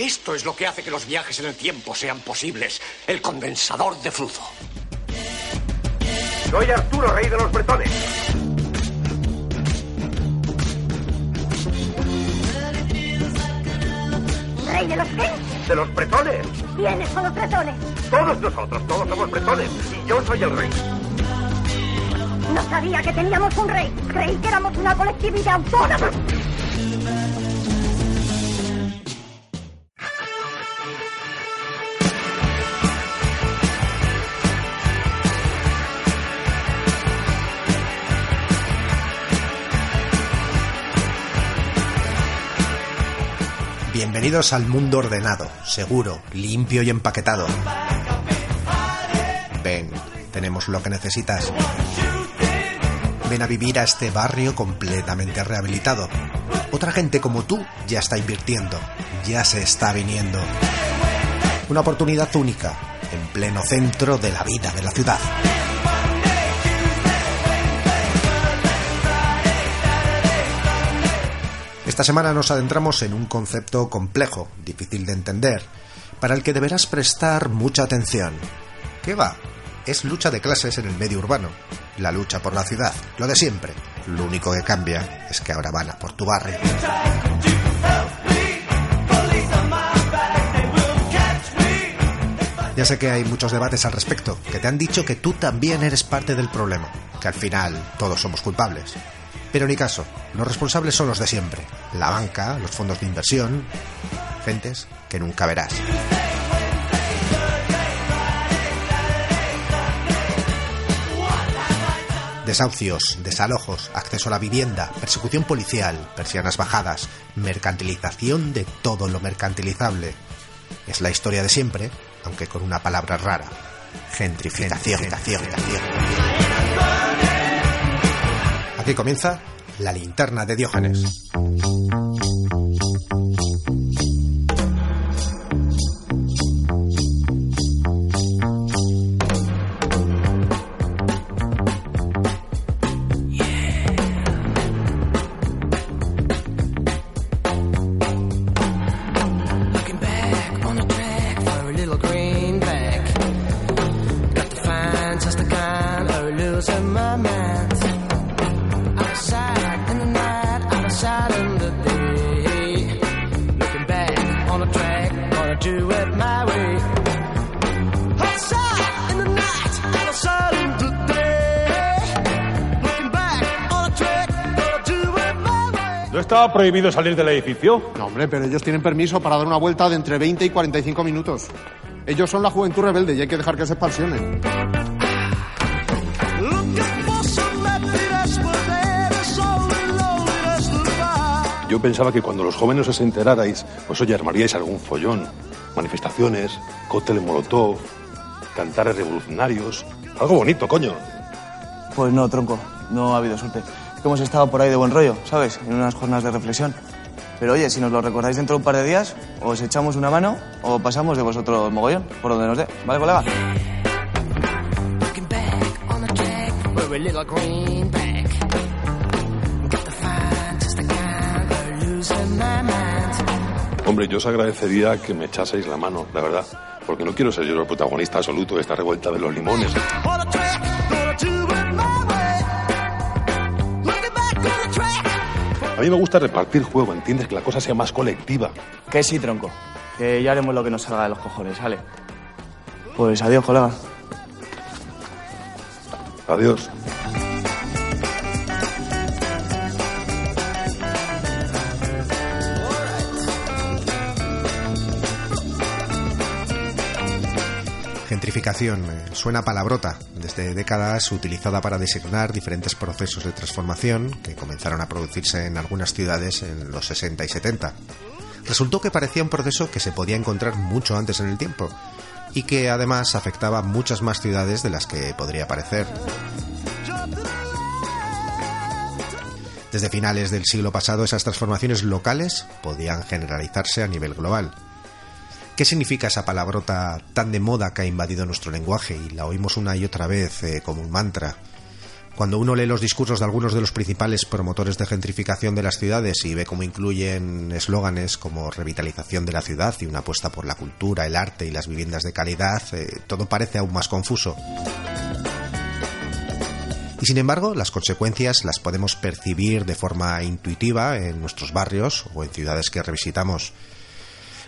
Esto es lo que hace que los viajes en el tiempo sean posibles. El condensador de flujo. Soy Arturo, rey de los bretones. ¿Rey de los qué? De los bretones. ¿Quiénes son los bretones? Todos nosotros, todos somos bretones. Y yo soy el rey. No sabía que teníamos un rey. Creí que éramos una colectividad autónoma. Bienvenidos al mundo ordenado, seguro, limpio y empaquetado. Ven, tenemos lo que necesitas. Ven a vivir a este barrio completamente rehabilitado. Otra gente como tú ya está invirtiendo, ya se está viniendo. Una oportunidad única, en pleno centro de la vida de la ciudad. Esta semana nos adentramos en un concepto complejo, difícil de entender, para el que deberás prestar mucha atención. ¿Qué va? Es lucha de clases en el medio urbano, la lucha por la ciudad, lo de siempre. Lo único que cambia es que ahora van a por tu barrio. Ya sé que hay muchos debates al respecto, que te han dicho que tú también eres parte del problema, que al final todos somos culpables. Pero ni caso, los responsables son los de siempre, la banca, los fondos de inversión, gentes que nunca verás. Desahucios, desalojos, acceso a la vivienda, persecución policial, persianas bajadas, mercantilización de todo lo mercantilizable. Es la historia de siempre, aunque con una palabra rara. Gentrificación. Comienza la linterna de Diógenes. Way. ¿No estaba prohibido salir del edificio? No, hombre, pero ellos tienen permiso para dar una vuelta de entre 20 y 45 minutos. Ellos son la juventud rebelde y hay que dejar que se expansionen. Yo pensaba que cuando los jóvenes os enterarais, pues oye, armaríais algún follón. Manifestaciones, cócteles molotov, cantares revolucionarios. Algo bonito, coño. Pues no, tronco, no ha habido suerte. Que hemos estado por ahí de buen rollo, ¿sabes? En unas jornadas de reflexión. Pero oye, si nos lo recordáis dentro de un par de días, os echamos una mano o pasamos de vosotros mogollón, por donde nos dé. ¿Vale, colega? Hombre, yo os agradecería que me echaseis la mano, la verdad. Porque no quiero ser yo el protagonista absoluto de esta revuelta de los limones. A mí me gusta repartir juego, ¿entiendes? Que la cosa sea más colectiva. Que sí, tronco. Que ya haremos lo que nos salga de los cojones, ¿vale? Pues adiós, colega. Adiós. Gentrificación eh, suena palabrota, desde décadas utilizada para designar diferentes procesos de transformación que comenzaron a producirse en algunas ciudades en los 60 y 70. Resultó que parecía un proceso que se podía encontrar mucho antes en el tiempo y que además afectaba muchas más ciudades de las que podría parecer. Desde finales del siglo pasado esas transformaciones locales podían generalizarse a nivel global. ¿Qué significa esa palabrota tan de moda que ha invadido nuestro lenguaje y la oímos una y otra vez eh, como un mantra? Cuando uno lee los discursos de algunos de los principales promotores de gentrificación de las ciudades y ve cómo incluyen eslóganes como revitalización de la ciudad y una apuesta por la cultura, el arte y las viviendas de calidad, eh, todo parece aún más confuso. Y sin embargo, las consecuencias las podemos percibir de forma intuitiva en nuestros barrios o en ciudades que revisitamos.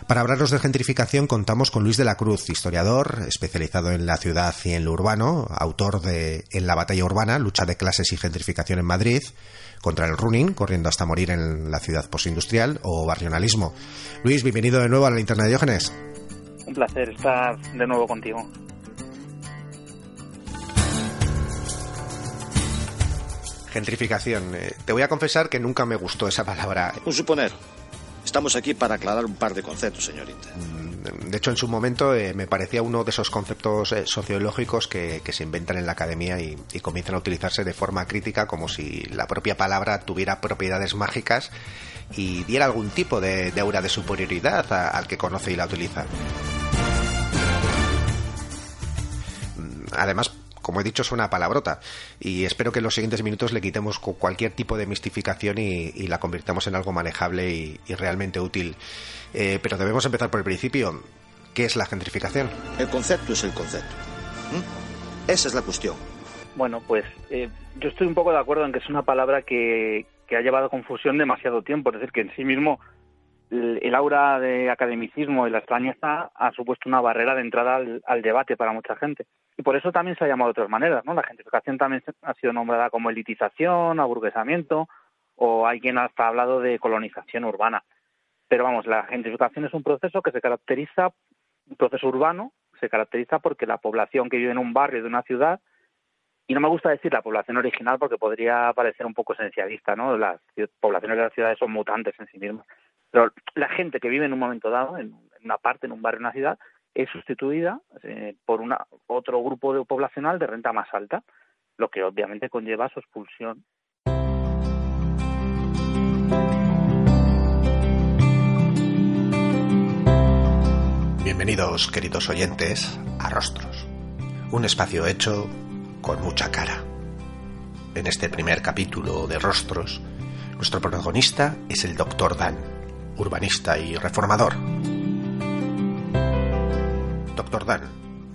Para hablarnos de gentrificación contamos con Luis de la Cruz, historiador especializado en la ciudad y en lo urbano, autor de En la batalla urbana, lucha de clases y gentrificación en Madrid, contra el running, corriendo hasta morir en la ciudad postindustrial, o barrionalismo. Luis, bienvenido de nuevo a la Internet de Diógenes. Un placer estar de nuevo contigo. Gentrificación. Eh, te voy a confesar que nunca me gustó esa palabra. Un suponer. Estamos aquí para aclarar un par de conceptos, señorita. Mm, De hecho, en su momento eh, me parecía uno de esos conceptos eh, sociológicos que, se inventan en la academia y, comienzan a utilizarse de forma crítica como si la propia palabra tuviera propiedades mágicas y diera algún tipo de, aura de superioridad al que conoce y la utiliza. Mm, Además, como he dicho, es una palabrota y espero que en los siguientes minutos le quitemos cu- cualquier tipo de mistificación y, y la convirtamos en algo manejable y, y realmente útil. Eh, pero debemos empezar por el principio. ¿Qué es la gentrificación? El concepto es el concepto. ¿Mm? Esa es la cuestión. Bueno, pues eh, yo estoy un poco de acuerdo en que es una palabra que, que ha llevado a confusión demasiado tiempo. Es decir, que en sí mismo el, aura de academicismo y la extrañeza ha supuesto una barrera de entrada al, debate para mucha gente. Y por eso también se ha llamado de otras maneras, ¿no? La gentrificación también ha sido nombrada como elitización, aburguesamiento, o hay quien hasta ha hablado de colonización urbana. Pero vamos, la gentrificación es un proceso que se caracteriza, un proceso urbano, se caracteriza porque la población que vive en un barrio de una ciudad y no me gusta decir la población original porque podría parecer un poco esencialista, ¿no? Las ci- poblaciones de las ciudades son mutantes en sí mismas. Pero la gente que vive en un momento dado, en una parte, en un barrio, en una ciudad, es sustituida eh, por una, otro grupo de poblacional de renta más alta, lo que obviamente conlleva su expulsión. Bienvenidos, queridos oyentes, a Rostros, un espacio hecho con mucha cara. En este primer capítulo de Rostros, nuestro protagonista es el Dr. Dan, urbanista y reformador. Dr. Dan,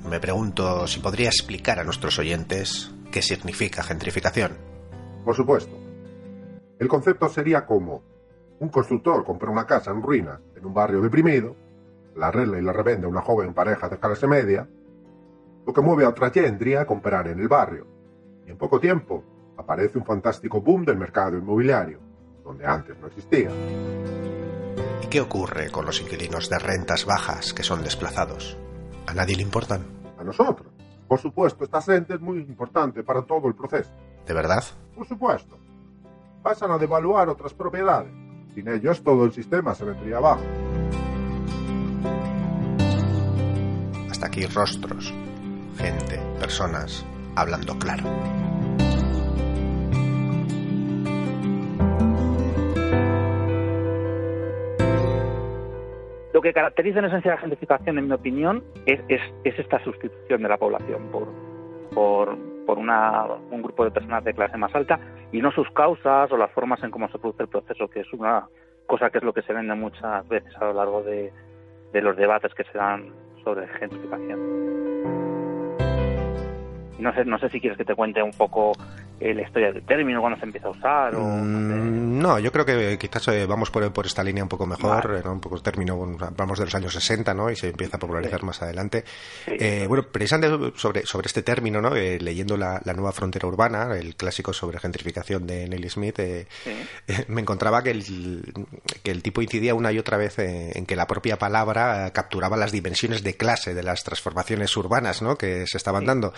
me pregunto si podría explicar a nuestros oyentes qué significa gentrificación. Por supuesto. El concepto sería como un constructor compra una casa en ruinas en un barrio deprimido, la arregla y la revende a una joven pareja de clase media, lo que mueve a otra gentry a comprar en el barrio. Y en poco tiempo aparece un fantástico boom del mercado inmobiliario, donde antes no existía. ¿Y qué ocurre con los inquilinos de rentas bajas que son desplazados? ¿A nadie le importan? A nosotros. Por supuesto, esta gente es muy importante para todo el proceso. ¿De verdad? Por supuesto. Pasan a devaluar otras propiedades. Sin ellos todo el sistema se vendría abajo. Hasta aquí rostros, gente, personas, hablando claro. Lo que caracteriza en esencia la gentrificación, en mi opinión, es, es, es esta sustitución de la población por, por, por una, un grupo de personas de clase más alta y no sus causas o las formas en cómo se produce el proceso, que es una cosa que es lo que se vende muchas veces a lo largo de, de los debates que se dan sobre gentrificación. No sé, no sé si quieres que te cuente un poco eh, la historia del término, cuándo se empieza a usar o... Mm, No, yo creo que quizás eh, vamos por, por esta línea un poco mejor, Vale. ¿no? un poco término, vamos de los años 60, ¿no? Y se empieza a popularizar más adelante. Eh, bueno, precisamente sobre, sobre este término, ¿no? Eh, leyendo la, la nueva frontera urbana, el clásico sobre gentrificación de Nelly Smith, eh, me encontraba que el, que el tipo incidía una y otra vez en que la propia palabra capturaba las dimensiones de clase de las transformaciones urbanas, ¿no? Que se estaban dando.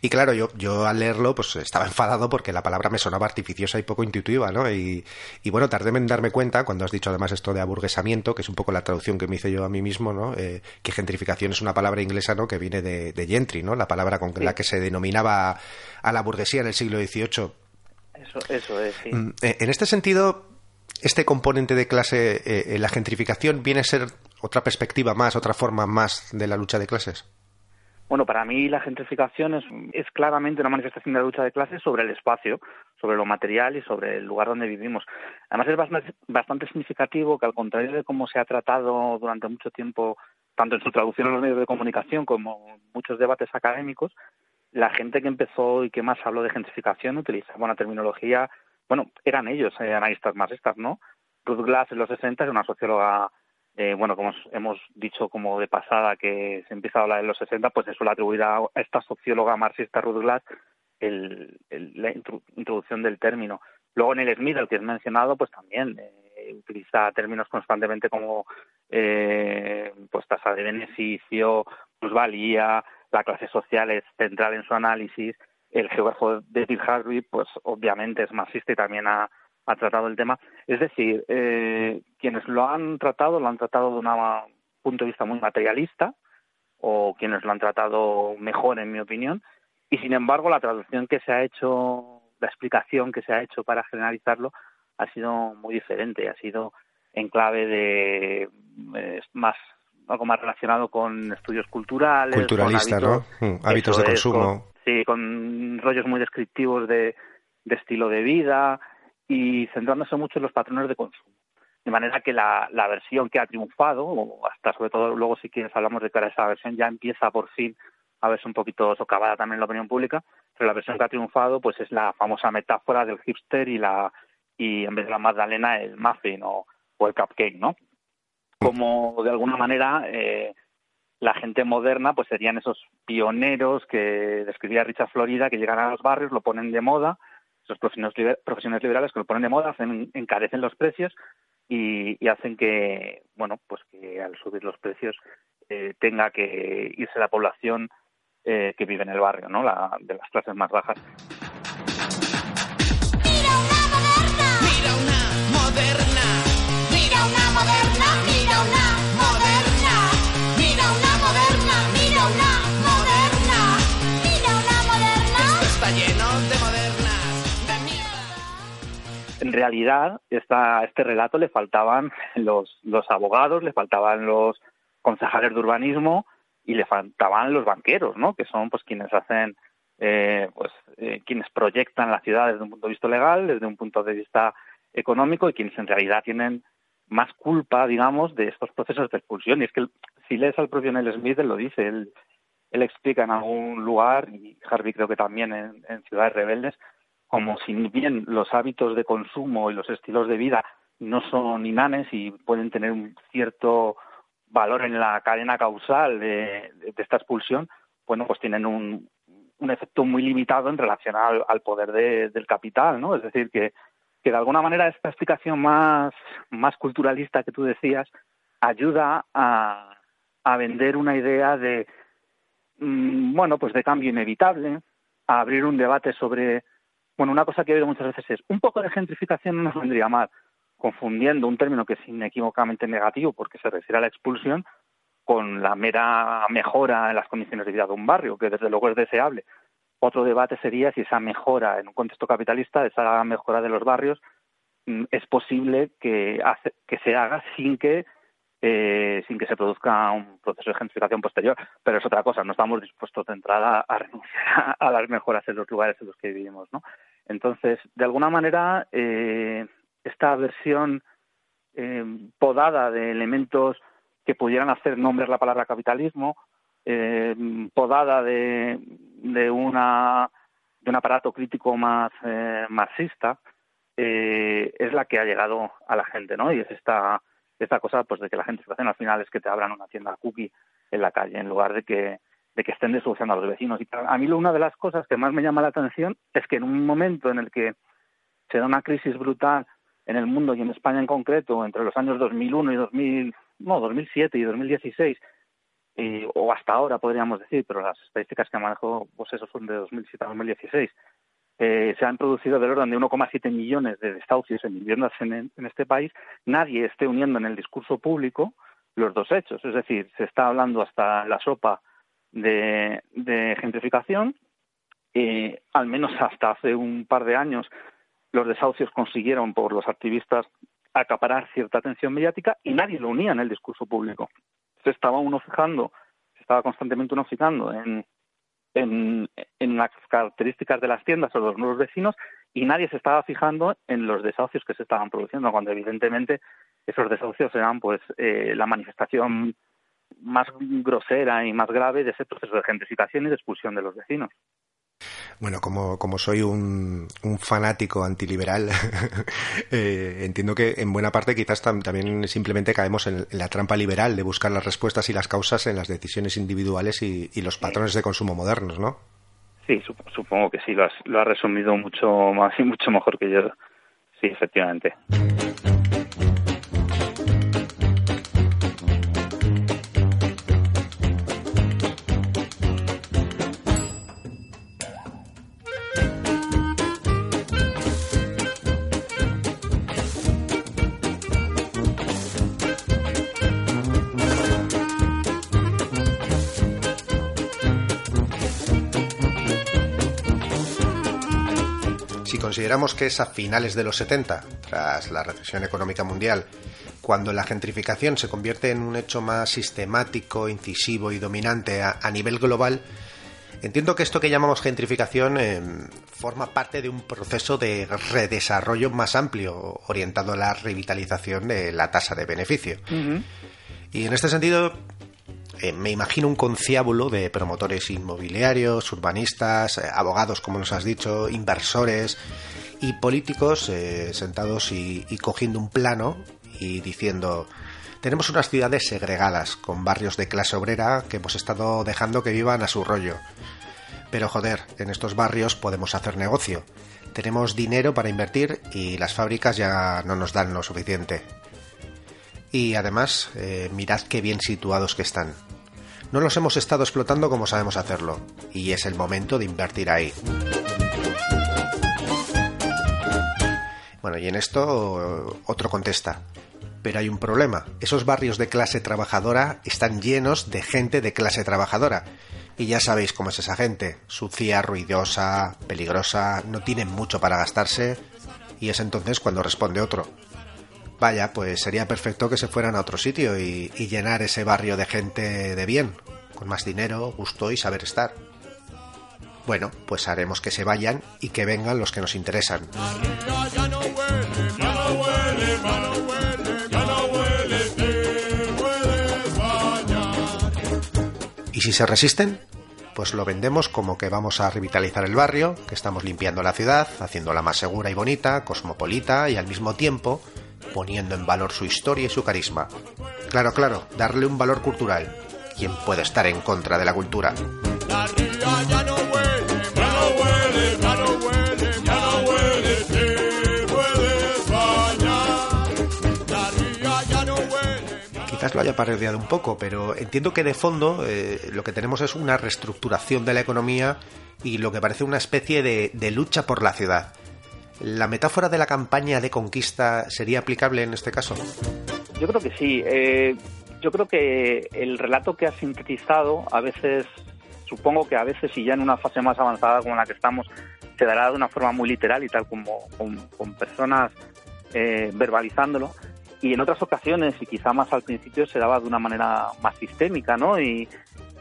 Y claro, yo, yo al leerlo, pues estaba enfadado porque la palabra me sonaba artificiosa y poco intuitiva, ¿no? Y, y bueno, tardé en darme cuenta cuando has dicho además esto de aburguesamiento, que es un poco la traducción que me hice yo a mí mismo, ¿no? Eh, que gentrificación es una palabra inglesa, ¿no? Que viene de, de gentry, ¿no? La palabra con la que se denominaba a la burguesía en el siglo XVIII. Eso, eso es, sí. Mm, eh, En este sentido, este componente de clase, eh, eh, la gentrificación, viene a ser otra perspectiva más, otra forma más de la lucha de clases. Bueno, para mí la gentrificación es, es claramente una manifestación de la lucha de clases sobre el espacio, sobre lo material y sobre el lugar donde vivimos. Además es bastante, bastante significativo que al contrario de cómo se ha tratado durante mucho tiempo, tanto en su traducción en los medios de comunicación como en muchos debates académicos, la gente que empezó y que más habló de gentrificación utilizaba una terminología, bueno, eran ellos, eh, analistas marxistas, ¿no? Ruth Glass en los 60 era una socióloga eh, bueno, como hemos dicho como de pasada que se empieza a hablar en los 60, pues eso le atribuir a esta socióloga marxista Ruth Glass el, la introducción del término. Luego en el Smith, el que es mencionado, pues también eh, utiliza términos constantemente como eh, pues tasa de beneficio, plusvalía, la clase social es central en su análisis. El geógrafo David Harvey, pues obviamente es marxista y también ha, ha tratado el tema. Es decir, eh, quienes lo han tratado, lo han tratado de un punto de vista muy materialista, o quienes lo han tratado mejor, en mi opinión, y sin embargo la traducción que se ha hecho, la explicación que se ha hecho para generalizarlo, ha sido muy diferente, ha sido en clave de eh, más algo más relacionado con estudios culturales, con Culturalista, ¿no? hábitos, Mm, hábitos de es, consumo. con- sí, con rollos muy descriptivos de, de estilo de vida y centrándose mucho en los patrones de consumo. De manera que la, la versión que ha triunfado, o hasta sobre todo luego si quieres hablamos de que esa versión ya empieza por fin a verse un poquito socavada también la opinión pública, pero la versión que ha triunfado pues es la famosa metáfora del hipster y la y en vez de la magdalena el muffin o, o el cupcake, ¿no? Como de alguna manera eh, la gente moderna pues serían esos pioneros que describía Richard Florida que llegan a los barrios, lo ponen de moda, liber- profesionales liberales que lo ponen de moda, hacen, encarecen los precios y, y hacen que, bueno, pues que al subir los precios eh, tenga que irse la población eh, que vive en el barrio, ¿no? La, de las clases más bajas. Mira una moderna. Mira una moderna, mira una moderna. En realidad esta, este relato le faltaban los, los abogados, le faltaban los concejales de urbanismo y le faltaban los banqueros, ¿no? Que son pues quienes hacen, eh, pues eh, quienes proyectan la ciudad desde un punto de vista legal, desde un punto de vista económico y quienes en realidad tienen más culpa, digamos, de estos procesos de expulsión. Y es que si lees al propio Neil Smith, él lo dice, él, él explica en algún lugar, y Harvey creo que también en, en Ciudades Rebeldes, como si bien los hábitos de consumo y los estilos de vida no son inanes y pueden tener un cierto valor en la cadena causal de, esta expulsión, bueno, pues tienen un, efecto muy limitado en relación al, poder de- del capital, ¿no? Es decir, que, que de alguna manera esta explicación más, más culturalista que tú decías ayuda a, a vender una idea de, mm, bueno, pues de cambio inevitable, a abrir un debate sobre, bueno, una cosa que he oído muchas veces es, un poco de gentrificación no nos vendría mal, confundiendo un término que es inequívocamente negativo porque se refiere a la expulsión con la mera mejora en las condiciones de vida de un barrio, que desde luego es deseable. Otro debate sería si esa mejora en un contexto capitalista, esa mejora de los barrios, mm, es posible que, se haga sin que eh, sin que se produzca un proceso de gentrificación posterior. Pero es otra cosa, no estamos dispuestos de entrada a renunciar a las mejoras en los lugares en los que vivimos. ¿no? Entonces, de alguna manera, eh, esta versión eh, podada de elementos que pudieran hacer nombres la palabra capitalismo, eh, podada de, de, una, de un aparato crítico más eh, marxista, eh, es la que ha llegado a la gente, ¿no? Y es esta, esta cosa pues de que la gentrificación al final es que te abran una tienda cookie en la calle en lugar de que de que estén desociando a los vecinos. Y a mí una de las cosas que más me llama la atención es que en un momento en el que se da una crisis brutal en el mundo y en España en concreto entre los años 2001 y 2000, no, 2007 y 2016 y, o hasta ahora podríamos decir, pero las estadísticas que manejo pues eso son de 2007 a 2016 eh, se han producido del orden de 1,7 millones de desahucios en viviendas en, en este país, nadie esté uniendo en el discurso público los dos hechos. Es decir, se está hablando hasta la sopa de, de gentrificación. Eh, al menos hasta hace un par de años, los desahucios consiguieron por los activistas acaparar cierta atención mediática y nadie lo unía en el discurso público. Se estaba uno fijando, se estaba constantemente uno fijando en, en, en las características de las tiendas o los nuevos vecinos y nadie se estaba fijando en los desahucios que se estaban produciendo, cuando evidentemente esos desahucios eran pues eh, la manifestación más grosera y más grave de ese proceso de gentrificación y de expulsión de los vecinos. Bueno, como, como soy un, un fanático antiliberal, eh, entiendo que en buena parte quizás tam- también simplemente caemos en, en la trampa liberal de buscar las respuestas y las causas en las decisiones individuales y, y los patrones de consumo modernos, ¿no? Sí, sup- supongo que sí, lo has, lo has resumido mucho más y mucho mejor que yo. Sí, efectivamente. Consideramos que es a finales de los 70, tras la recesión económica mundial, cuando la gentrificación se convierte en un hecho más sistemático, incisivo y dominante a, a nivel global, entiendo que esto que llamamos gentrificación eh, forma parte de un proceso de redesarrollo más amplio, orientado a la revitalización de la tasa de beneficio. Y en este sentido, eh, me imagino un conciábulo de promotores inmobiliarios, urbanistas, eh, abogados, como nos has dicho, inversores y políticos eh, sentados y, y cogiendo un plano y diciendo tenemos unas ciudades segregadas, con barrios de clase obrera que hemos estado dejando que vivan a su rollo. Pero joder, en estos barrios podemos hacer negocio. Tenemos dinero para invertir y las fábricas ya no nos dan lo suficiente. Y además, eh, mirad qué bien situados que están. No los hemos estado explotando como sabemos hacerlo, y es el momento de invertir ahí. Bueno, y en esto otro contesta. Pero hay un problema. Esos barrios de clase trabajadora están llenos de gente de clase trabajadora. Y ya sabéis cómo es esa gente. Sucia, ruidosa, peligrosa, no tienen mucho para gastarse. Y es entonces cuando responde otro. Vaya, pues sería perfecto que se fueran a otro sitio y, llenar ese barrio de gente de bien, con más dinero, gusto y saber estar. Bueno, pues haremos que se vayan y que vengan los que nos interesan. ¿Y si se resisten? Pues lo vendemos como que vamos a revitalizar el barrio, que estamos limpiando la ciudad, haciéndola más segura y bonita, cosmopolita y al mismo tiempo poniendo en valor su historia y su carisma. Claro, claro, darle un valor cultural. ¿Quién puede estar en contra de la cultura? Quizás lo haya parodiado un poco, pero entiendo que de fondo eh, lo que tenemos es una reestructuración de la economía y lo que parece una especie de, de lucha por la ciudad. ¿La metáfora de la campaña de conquista sería aplicable en este caso? Yo creo que sí. Eh, yo creo que el relato que has sintetizado, a veces, supongo que a veces, y ya en una fase más avanzada como la que estamos, se dará de una forma muy literal y tal como con, con personas eh, verbalizándolo. Y en otras ocasiones, y quizá más al principio, se daba de una manera más sistémica, ¿no? Y,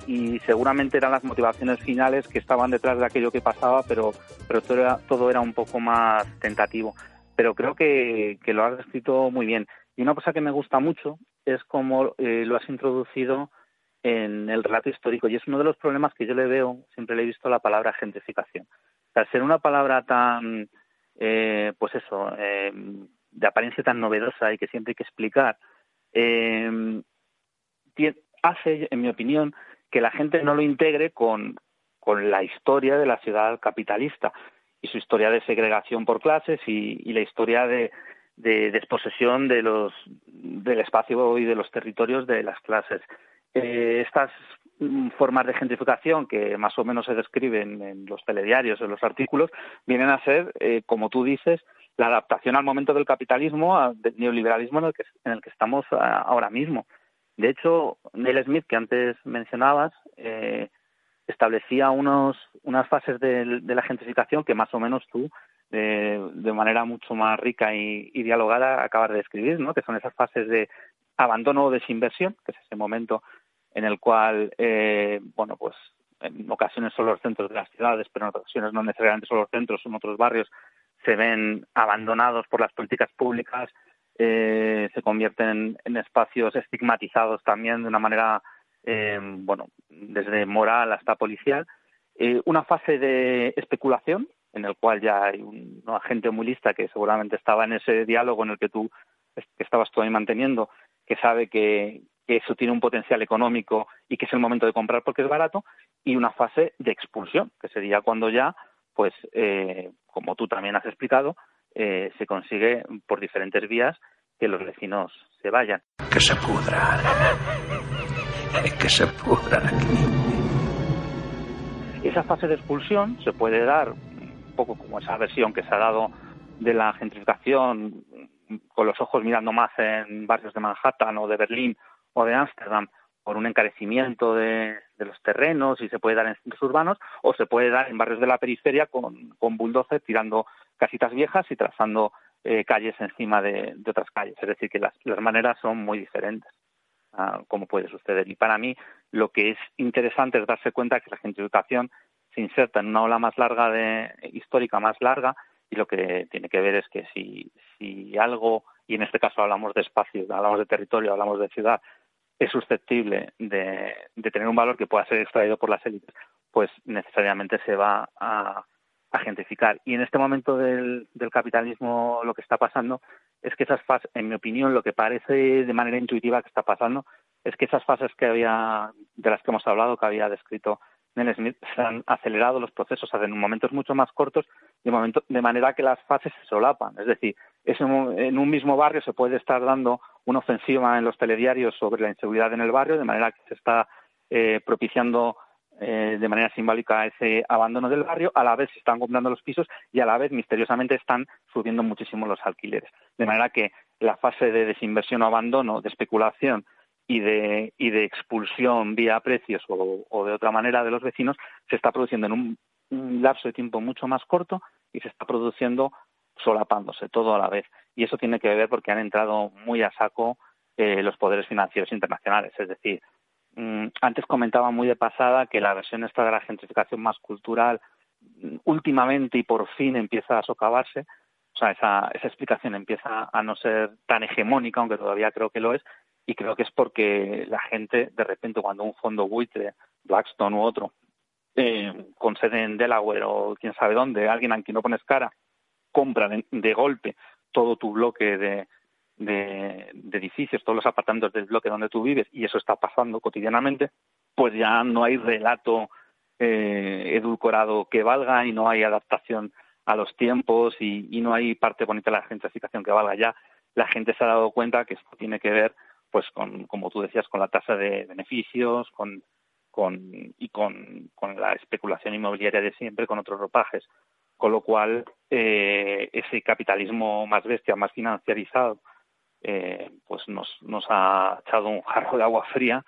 y seguramente eran las motivaciones finales que estaban detrás de aquello que pasaba, pero, pero todo, era, todo era un poco más tentativo. Pero creo que, que lo has descrito muy bien. Y una cosa que me gusta mucho es cómo eh, lo has introducido en el relato histórico. Y es uno de los problemas que yo le veo, siempre le he visto la palabra gentrificación. Al ser una palabra tan, eh, pues eso, eh, de apariencia tan novedosa y que siempre hay que explicar, eh, hace, en mi opinión, que la gente no lo integre con, con la historia de la ciudad capitalista y su historia de segregación por clases y, la historia de, de desposesión de los, del espacio y de los territorios de las clases. Eh, estas mm, formas de gentrificación que más o menos se describen en los telediarios, en los artículos, vienen a ser, eh, como tú dices, la adaptación al momento del capitalismo, a- del neoliberalismo en el que, en el que estamos ah, ahora mismo. De hecho, Neil Smith, que antes mencionabas, eh, establecía unos, unas fases de, la gentrificación que más o menos tú, eh, de manera mucho más rica y, dialogada, acabas de describir, ¿no? que son esas fases de abandono o desinversión, que es ese momento en el cual, eh, bueno, pues en ocasiones son los centros de las ciudades, pero en ocasiones no necesariamente son los centros, son otros barrios, se ven abandonados por las políticas públicas, eh, se convierten en, espacios estigmatizados también de una manera, eh, bueno, desde moral hasta policial. Eh, una fase de especulación, en el cual ya hay un, una gente muy lista que seguramente estaba en ese diálogo en el que tú que estabas tú ahí manteniendo, que sabe que, que eso tiene un potencial económico y que es el momento de comprar porque es barato, y una fase de expulsión, que sería cuando ya, pues, eh, como tú también has explicado, eh, se consigue por diferentes vías que los vecinos se vayan. Que se pudra. Que se pudra Esa fase de expulsión se puede dar un poco como esa versión que se ha dado de la gentrificación con los ojos mirando más en barrios de Manhattan o de Berlín o de Ámsterdam por un encarecimiento de, los terrenos y se puede dar en centros urbanos o se puede dar en barrios de la periferia con, con tirando casitas viejas y trazando eh, calles encima de, otras calles. Es decir, que las, maneras son muy diferentes a cómo puede suceder. Y para mí lo que es interesante es darse cuenta que la gentrificación se inserta en una ola más larga de histórica más larga y lo que tiene que ver es que si, si algo, y en este caso hablamos de espacio, hablamos de territorio, hablamos de ciudad, es susceptible de, de tener un valor que pueda ser extraído por las élites, pues necesariamente se va a, a gentrificar. Y en este momento del, del capitalismo lo que está pasando es que esas fases, en mi opinión, lo que parece de manera intuitiva que está pasando es que esas fases que había, de las que hemos hablado, que había descrito Neil Smith, se han acelerado los procesos, hacen momentos mucho más cortos, de, momento, de manera que las fases se solapan. Es decir, en un mismo barrio se puede estar dando una ofensiva en los telediarios sobre la inseguridad en el barrio, de manera que se está eh, propiciando eh, de manera simbólica ese abandono del barrio, a la vez se están comprando los pisos y a la vez misteriosamente están subiendo muchísimo los alquileres. De manera que la fase de desinversión o abandono, de especulación y de, y de expulsión vía precios o, o de otra manera de los vecinos se está produciendo en un, un lapso de tiempo mucho más corto y se está produciendo solapándose todo a la vez. Y eso tiene que ver porque han entrado muy a saco eh, los poderes financieros internacionales. Es decir, mm, antes comentaba muy de pasada que la versión esta de la gentrificación más cultural mm, últimamente y por fin empieza a socavarse. O sea, esa, esa explicación empieza a no ser tan hegemónica, aunque todavía creo que lo es, y creo que es porque la gente, de repente, cuando un fondo buitre, Blackstone u otro, eh, con sede en Delaware o quién sabe dónde, alguien a quien no pones cara, compra de, de golpe todo tu bloque de, de, edificios, todos los apartamentos del bloque donde tú vives, y eso está pasando cotidianamente, pues ya no hay relato eh, edulcorado que valga y no hay adaptación a los tiempos y, y no hay parte bonita de la gentrificación que valga ya. La gente se ha dado cuenta que esto tiene que ver, pues, con, como tú decías, con la tasa de beneficios, con, con y con, la especulación inmobiliaria de siempre, con otros ropajes. Con lo cual, eh, ese capitalismo más bestia, más financiarizado, eh, pues nos, nos ha echado un jarro de agua fría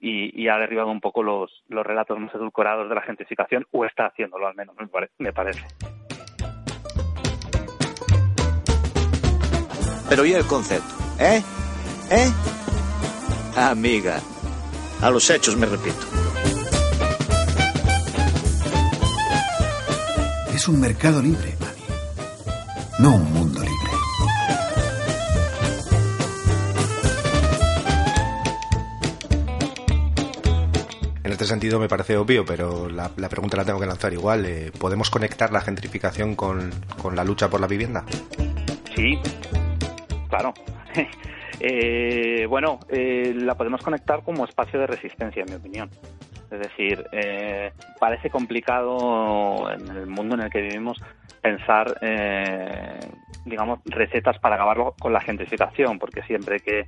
y, ha derribado un poco los, los relatos más edulcorados de la gentrificación, o está haciéndolo al menos, me parece. Pero ¿y el concepto? ¿Eh? ¿Eh? Amiga, a los hechos me repito. Es un mercado libre, mami. No un mundo libre. En este sentido me parece obvio, pero la, la pregunta la tengo que lanzar igual. eh, ¿Podemos conectar la gentrificación con, con la lucha por la vivienda? Sí, claro. Eh, bueno, eh, la podemos conectar como espacio de resistencia, en mi opinión. Es decir, eh, parece complicado en el mundo en el que vivimos pensar, eh, digamos, recetas para acabar con la gentrificación, porque siempre que,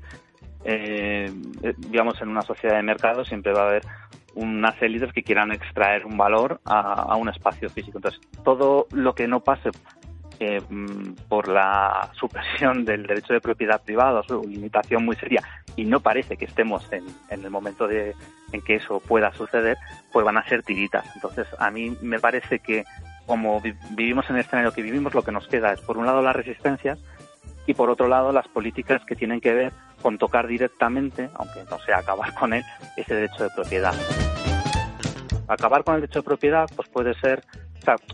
eh, digamos, en una sociedad de mercado siempre va a haber unas élites que quieran extraer un valor a un espacio físico. Entonces, todo lo que no pase eh, mm, por la supresión del derecho de propiedad privada, su limitación muy seria, y no parece que estemos en, en el momento de, en que eso pueda suceder, pues van a ser tiritas. Entonces, a mí me parece que como vi- vivimos en el escenario que vivimos, lo que nos queda es, por un lado, las resistencias y, por otro lado, las políticas que tienen que ver con tocar directamente, aunque no sea acabar con él, ese derecho de propiedad. Acabar con el derecho de propiedad, pues puede ser,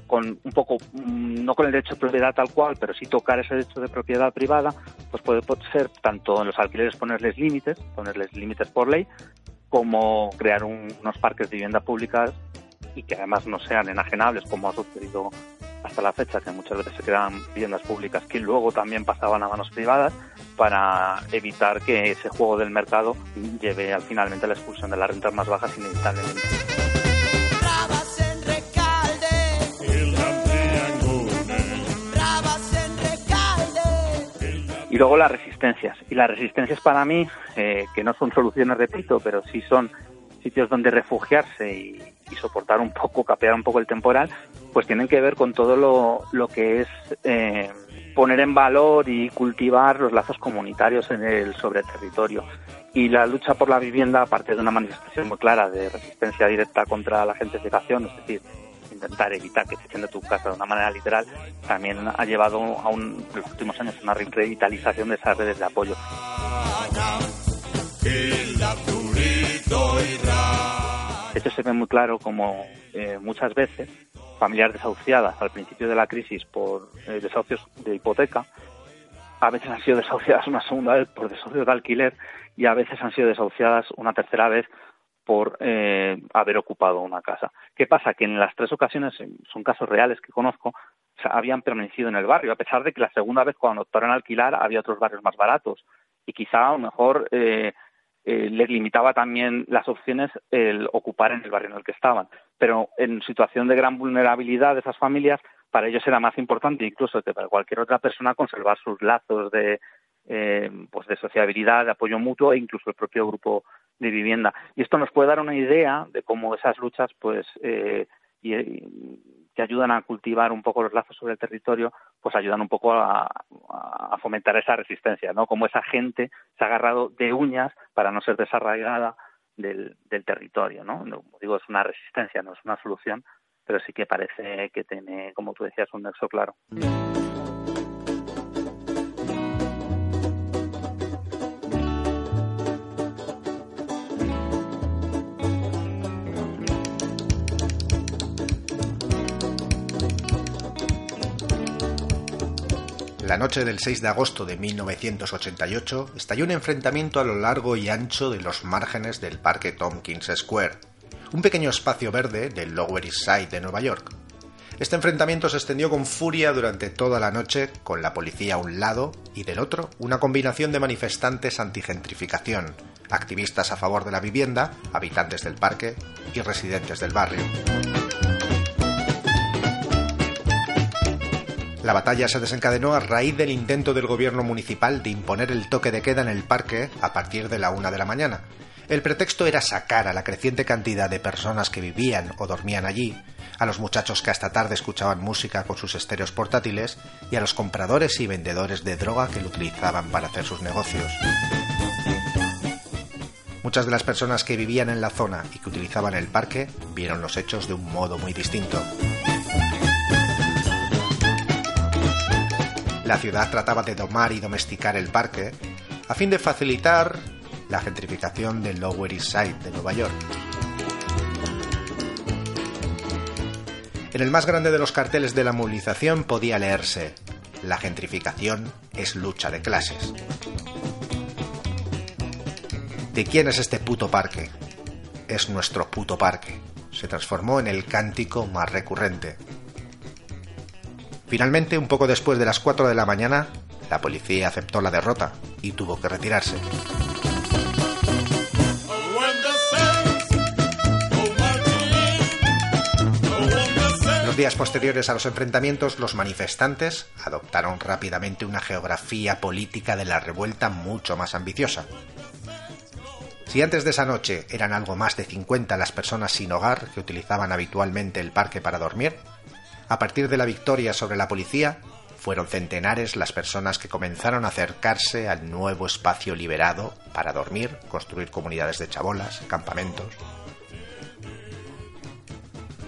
con un poco, mm, no con el derecho de propiedad tal cual, pero sí tocar ese derecho de propiedad privada, pues puede ser tanto en los alquileres ponerles límites, ponerles límites por ley, como crear un- unos parques de vivienda públicas y que además no sean enajenables, como ha sucedido hasta la fecha, que muchas veces se crean viviendas públicas que luego también pasaban a manos privadas para evitar que ese juego del mercado lleve al finalmente a la expulsión de las rentas más bajas inevitablemente. Y luego las resistencias. Y las resistencias para mí, eh, que no son soluciones, repito, pero sí son sitios donde refugiarse y, y soportar un poco, capear un poco el temporal, pues tienen que ver con todo lo, lo que es eh, poner en valor y cultivar los lazos comunitarios en el sobre territorio. Y la lucha por la vivienda, aparte de una manifestación muy clara de resistencia directa contra la gentrificación, es decir, intentar evitar que se echen de tu casa de una manera literal, también ha llevado a un, en los últimos años una revitalización de esas redes de apoyo. De hecho, se ve muy claro como eh, muchas veces familias desahuciadas al principio de la crisis por eh, desahucios de hipoteca, a veces han sido desahuciadas una segunda vez por desahucios de alquiler y a veces han sido desahuciadas una tercera vez por eh, haber ocupado una casa. ¿Qué pasa? Que en las tres ocasiones, son casos reales que conozco, habían permanecido en el barrio, a pesar de que la segunda vez cuando optaron a alquilar había otros barrios más baratos y quizá a lo mejor eh, eh, les limitaba también las opciones el ocupar en el barrio en el que estaban. Pero en situación de gran vulnerabilidad de esas familias, para ellos era más importante incluso que para cualquier otra persona conservar sus lazos de, eh, pues de sociabilidad, de apoyo mutuo e incluso el propio grupo de vivienda. Y esto nos puede dar una idea de cómo esas luchas, pues, eh, y, y que ayudan a cultivar un poco los lazos sobre el territorio, pues ayudan un poco a, fomentar esa resistencia, ¿no? Como esa gente se ha agarrado de uñas para no ser desarraigada del, territorio, ¿no? No, Como digo, es una resistencia, no es una solución, pero sí que parece que tiene, como tú decías, un nexo claro. La noche del 6 de agosto de 1988 estalló un enfrentamiento a lo largo y ancho de los márgenes del Parque Tompkins Square, un pequeño espacio verde del Lower East Side de Nueva York. Este enfrentamiento se extendió con furia durante toda la noche, con la policía a un lado y del otro una combinación de manifestantes antigentrificación, activistas a favor de la vivienda, habitantes del parque y residentes del barrio. La batalla se desencadenó a raíz del intento del gobierno municipal de imponer el toque de queda en el parque a partir de la una de la mañana. El pretexto era sacar a la creciente cantidad de personas que vivían o dormían allí, a los muchachos que hasta tarde escuchaban música con sus estéreos portátiles y a los compradores y vendedores de droga que lo utilizaban para hacer sus negocios. Muchas de las personas que vivían en la zona y que utilizaban el parque vieron los hechos de un modo muy distinto. La ciudad trataba de domar y domesticar el parque a fin de facilitar la gentrificación del Lower East Side de Nueva York. En el más grande de los carteles de la movilización podía leerse La gentrificación es lucha de clases. ¿De quién es este puto parque? Es nuestro puto parque. Se transformó en el cántico más recurrente. Finalmente, un poco después de las 4 de la mañana, la policía aceptó la derrota y tuvo que retirarse. Los días posteriores a los enfrentamientos, los manifestantes adoptaron rápidamente una geografía política de la revuelta mucho más ambiciosa. Si antes de esa noche eran algo más de 50 las personas sin hogar que utilizaban habitualmente el parque para dormir, a partir de la victoria sobre la policía, fueron centenares las personas que comenzaron a acercarse al nuevo espacio liberado para dormir, construir comunidades de chabolas, campamentos.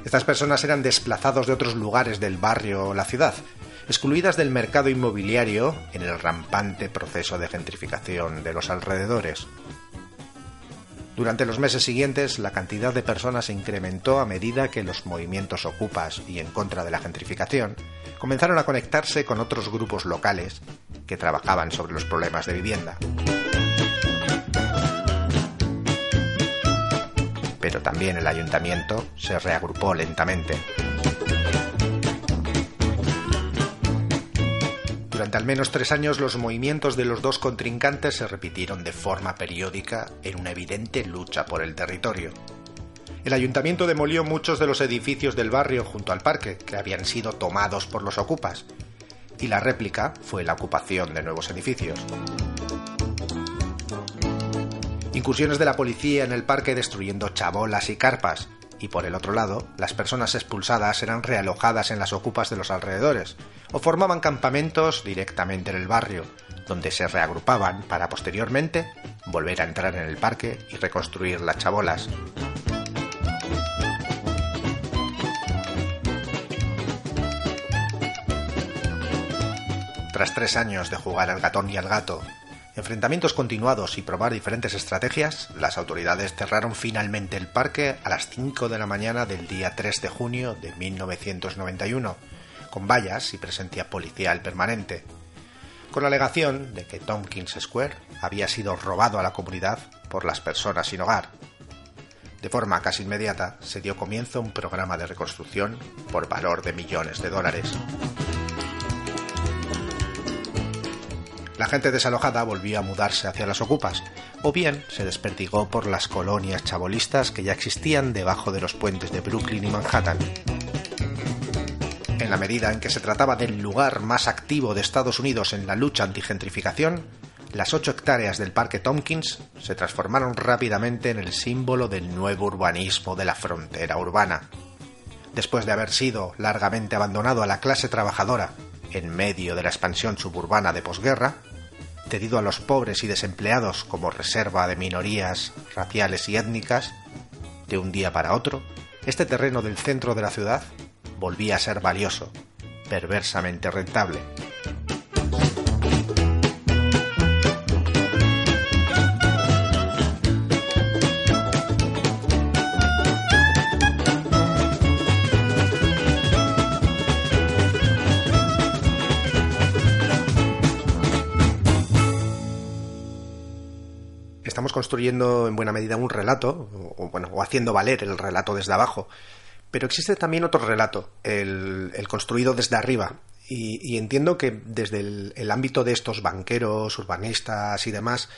Estas personas eran desplazados de otros lugares del barrio o la ciudad, excluidas del mercado inmobiliario en el rampante proceso de gentrificación de los alrededores. Durante los meses siguientes, la cantidad de personas se incrementó a medida que los movimientos ocupas y en contra de la gentrificación comenzaron a conectarse con otros grupos locales que trabajaban sobre los problemas de vivienda. Pero también el ayuntamiento se reagrupó lentamente. Durante al menos tres años los movimientos de los dos contrincantes se repitieron de forma periódica en una evidente lucha por el territorio. El ayuntamiento demolió muchos de los edificios del barrio junto al parque, que habían sido tomados por los ocupas, y la réplica fue la ocupación de nuevos edificios. Incursiones de la policía en el parque destruyendo chabolas y carpas, y por el otro lado, las personas expulsadas eran realojadas en las ocupas de los alrededores, o formaban campamentos directamente en el barrio, donde se reagrupaban para posteriormente volver a entrar en el parque y reconstruir las chabolas. Tras tres años de jugar al gatón y al gato, enfrentamientos continuados y probar diferentes estrategias, las autoridades cerraron finalmente el parque a las 5 de la mañana del día 3 de junio de 1991, con vallas y presencia policial permanente, con la alegación de que Tompkins Square había sido robado a la comunidad por las personas sin hogar. De forma casi inmediata se dio comienzo a un programa de reconstrucción por valor de millones de dólares. La gente desalojada volvió a mudarse hacia las ocupas, o bien se desperdigó por las colonias chabolistas que ya existían debajo de los puentes de Brooklyn y Manhattan. En la medida en que se trataba del lugar más activo de Estados Unidos en la lucha antigentrificación, las ocho hectáreas del Parque Tompkins se transformaron rápidamente en el símbolo del nuevo urbanismo de la frontera urbana. Después de haber sido largamente abandonado a la clase trabajadora en medio de la expansión suburbana de posguerra, cedido a los pobres y desempleados como reserva de minorías raciales y étnicas, de un día para otro, este terreno del centro de la ciudad volvía a ser valioso, perversamente rentable. Construyendo en buena medida un relato, o, bueno, o haciendo valer el relato desde abajo, pero existe también otro relato, el, el construido desde arriba. Y, y entiendo que desde el, el, ámbito de estos banqueros, urbanistas y demás,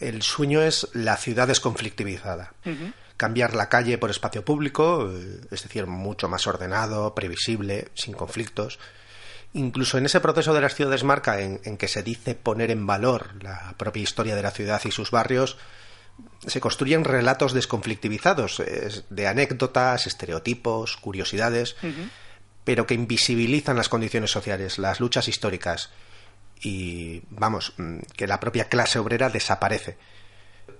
el sueño es la ciudad desconflictivizada. Uh -huh. Cambiar la calle por espacio público, es decir, mucho más ordenado, previsible, sin conflictos. Incluso en ese proceso de las ciudades marca en, en que se dice poner en valor la propia historia de la ciudad y sus barrios, se construyen relatos desconflictivizados, de anécdotas, estereotipos, curiosidades, uh -huh. pero que invisibilizan las condiciones sociales, las luchas históricas y, vamos, que la propia clase obrera desaparece.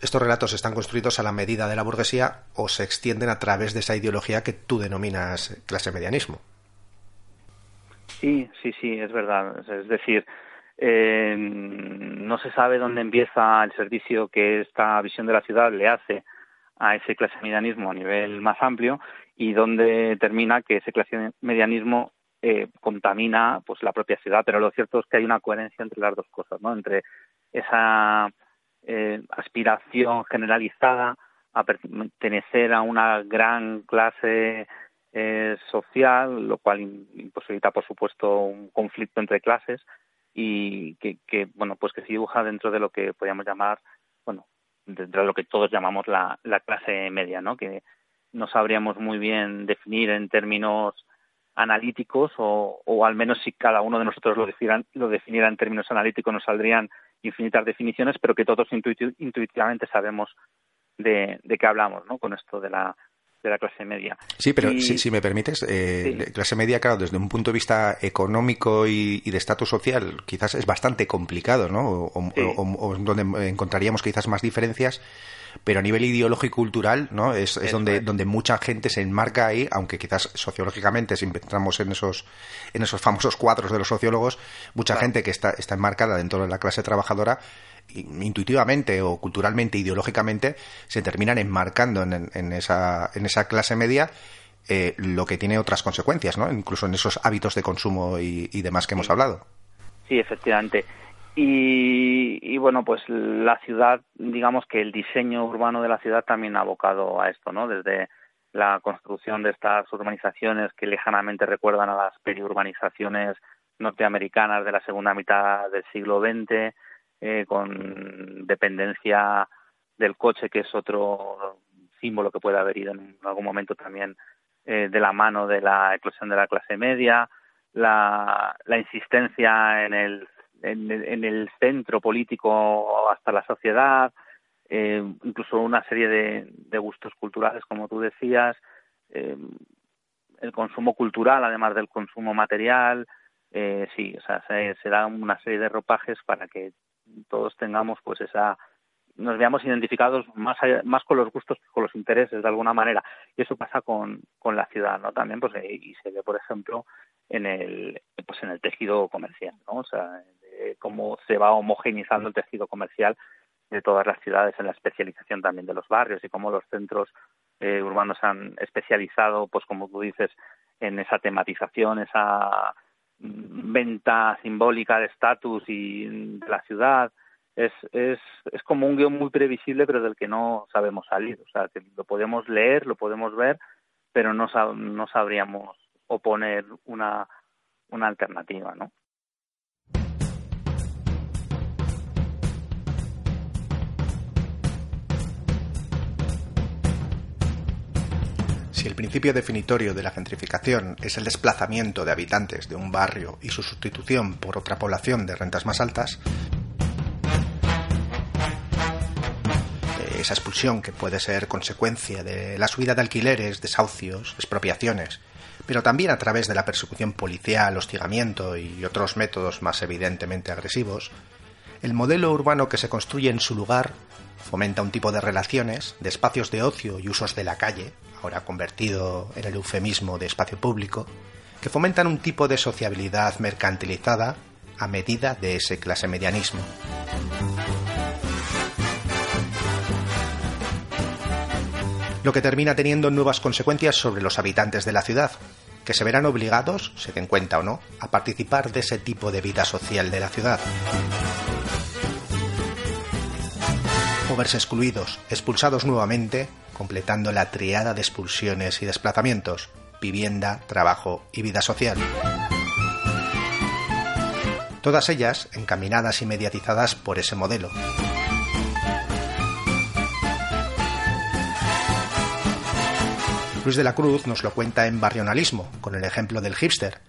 Estos relatos están construidos a la medida de la burguesía o se extienden a través de esa ideología que tú denominas clase medianismo. Sí, sí, sí, es verdad. Es decir, eh, no se sabe dónde empieza el servicio que esta visión de la ciudad le hace a ese clase medianismo a nivel más amplio y dónde termina que ese clase medianismo eh, contamina pues la propia ciudad. Pero lo cierto es que hay una coherencia entre las dos cosas no entre esa eh, aspiración generalizada a pertenecer a una gran clase eh, social lo cual imposibilita por supuesto un conflicto entre clases y que, que, bueno pues que se dibuja dentro de lo que podríamos llamar bueno dentro de lo que todos llamamos la, la clase media no que no sabríamos muy bien definir en términos analíticos o, o al menos si cada uno de nosotros lo lo definiera en términos analíticos nos saldrían infinitas definiciones pero que todos intuitivamente sabemos de, de qué hablamos, ¿no? Con esto de la de la clase media. Sí, pero Y- si, si me permites, eh, clase media, claro, desde un punto de vista económico y, y de estatus social, quizás es bastante complicado, ¿no? O, o- o- o donde encontraríamos quizás más diferencias, pero a nivel ideológico y cultural, ¿no? Es, es donde, donde mucha gente se enmarca ahí, aunque quizás sociológicamente, si entramos en esos, en esos famosos cuadros de los sociólogos, mucha gente que está, está enmarcada dentro de la clase trabajadora intuitivamente o culturalmente, ideológicamente, se terminan enmarcando en, en esa, en esa clase media, eh, lo que tiene otras consecuencias, ¿no? Incluso en esos hábitos de consumo y, y demás que hemos hablado. Sí, efectivamente. Y, y bueno, pues la ciudad, digamos que el diseño urbano de la ciudad también ha abocado a esto, ¿no? Desde la construcción de estas urbanizaciones que lejanamente recuerdan a las periurbanizaciones norteamericanas de la segunda mitad del siglo XX, eh, con dependencia del coche, que es otro símbolo que puede haber ido en algún momento también eh, de la mano de la eclosión de la clase media, la, la insistencia en el, en, el- en el centro político hasta la sociedad, eh, incluso una serie de, gustos culturales, como tú decías, eh, el consumo cultural, además del consumo material, eh, sí, o sea, se, se una serie de ropajes para que todos tengamos pues esa nos veamos identificados más más con los gustos que con los intereses de alguna manera. Y eso pasa con, con la ciudad no también pues eh, y se ve por ejemplo en el pues en el tejido comercial no o sea de cómo se va homogeneizando el tejido comercial de todas las ciudades en la especialización también de los barrios y cómo los centros eh, urbanos han especializado pues como tú dices en esa tematización esa venta simbólica de estatus y de la ciudad es, es, es como un guion muy previsible pero del que no sabemos salir. O sea que lo podemos leer lo podemos ver pero no sab- no sabríamos oponer una una alternativa no Si el principio definitorio de la gentrificación es el desplazamiento de habitantes de un barrio y su sustitución por otra población de rentas más altas, eh, esa expulsión que puede ser consecuencia de la subida de alquileres, desahucios, expropiaciones, pero también a través de la persecución policial, hostigamiento y otros métodos más evidentemente agresivos, el modelo urbano que se construye en su lugar fomenta un tipo de relaciones, de espacios de ocio y usos de la calle, ahora convertido en el eufemismo de espacio público, que fomentan un tipo de sociabilidad mercantilizada a medida de ese clase medianismo. Lo que termina teniendo nuevas consecuencias sobre los habitantes de la ciudad, que se verán obligados, se den cuenta o no, a participar de ese tipo de vida social de la ciudad. O verse excluidos, expulsados nuevamente, completando la triada de expulsiones y desplazamientos, vivienda, trabajo y vida social. Todas ellas encaminadas y mediatizadas por ese modelo. Luis de la Cruz nos lo cuenta en Barrionalismo, con el ejemplo del hipster,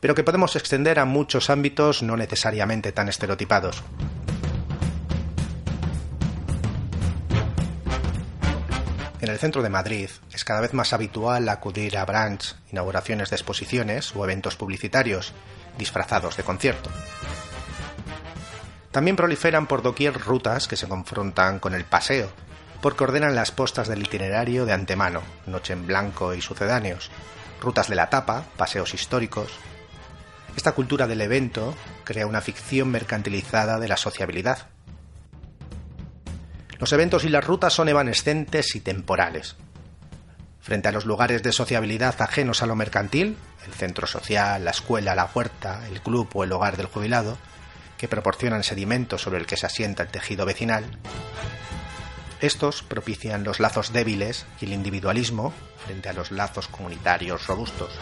pero que podemos extender a muchos ámbitos no necesariamente tan estereotipados. En el centro de Madrid es cada vez más habitual acudir a brunch, inauguraciones de exposiciones o eventos publicitarios disfrazados de concierto. También proliferan por doquier rutas que se confrontan con el paseo, porque ordenan las postas del itinerario de antemano, Noche en Blanco y sucedáneos, rutas de la tapa, paseos históricos. Esta cultura del evento crea una ficción mercantilizada de la sociabilidad. Los eventos y las rutas son evanescentes y temporales. Frente a los lugares de sociabilidad ajenos a lo mercantil, el centro social, la escuela, la huerta, el club o el hogar del jubilado, que proporcionan sedimento sobre el que se asienta el tejido vecinal, estos propician los lazos débiles y el individualismo frente a los lazos comunitarios robustos.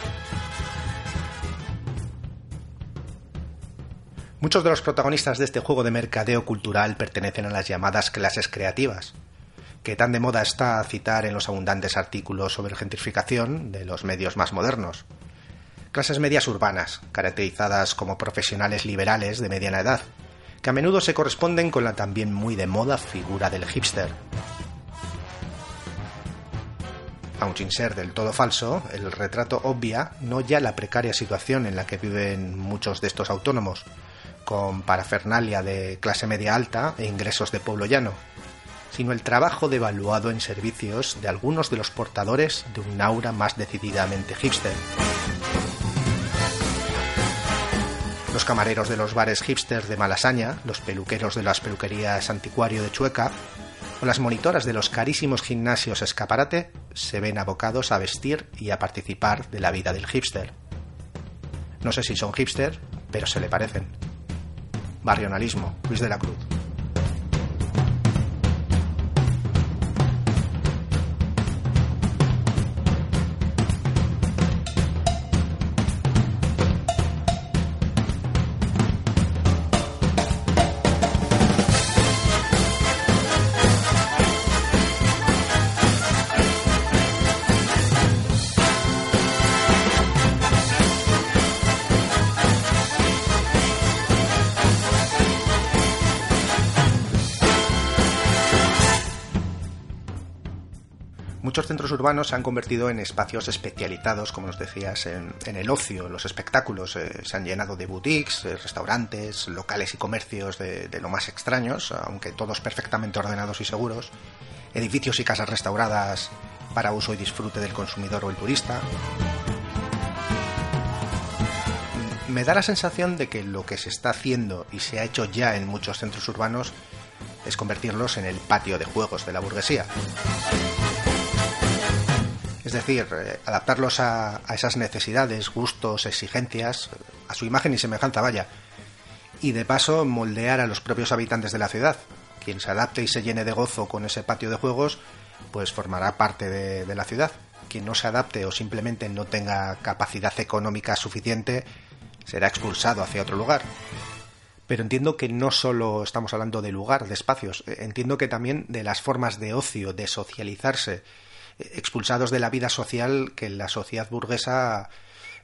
Muchos de los protagonistas de este juego de mercadeo cultural pertenecen a las llamadas clases creativas, que tan de moda está citar en los abundantes artículos sobre gentrificación de los medios más modernos. Clases medias urbanas, caracterizadas como profesionales liberales de mediana edad, que a menudo se corresponden con la también muy de moda figura del hipster. Aun sin ser del todo falso, el retrato obvia no ya la precaria situación en la que viven muchos de estos autónomos, con parafernalia de clase media alta e ingresos de pueblo llano, sino el trabajo devaluado en servicios de algunos de los portadores de un aura más decididamente hipster. Los camareros de los bares hipsters de Malasaña, los peluqueros de las peluquerías Anticuario de Chueca, o las monitoras de los carísimos gimnasios escaparate se ven abocados a vestir y a participar de la vida del hipster. No sé si son hipster, pero se le parecen. Barrionalismo, Luis de la Cruz. Urbanos se han convertido en espacios especializados, como nos decías, en, el ocio, los espectáculos. Eh, se han llenado de boutiques, eh, restaurantes, locales y comercios de, lo más extraños, aunque todos perfectamente ordenados y seguros. Edificios y casas restauradas para uso y disfrute del consumidor o el turista. Me da la sensación de que lo que se está haciendo y se ha hecho ya en muchos centros urbanos es convertirlos en el patio de juegos de la burguesía es decir, eh, adaptarlos a, esas necesidades, gustos, exigencias, a su imagen y semejanza, vaya. Y de paso moldear a los propios habitantes de la ciudad. Quien se adapte y se llene de gozo con ese patio de juegos, pues formará parte de, de la ciudad. Quien no se adapte o simplemente no tenga capacidad económica suficiente, será expulsado hacia otro lugar. Pero entiendo que no solo estamos hablando de lugar, de espacios, eh, entiendo que también de las formas de ocio, de socializarse, expulsados de la vida social que la sociedad burguesa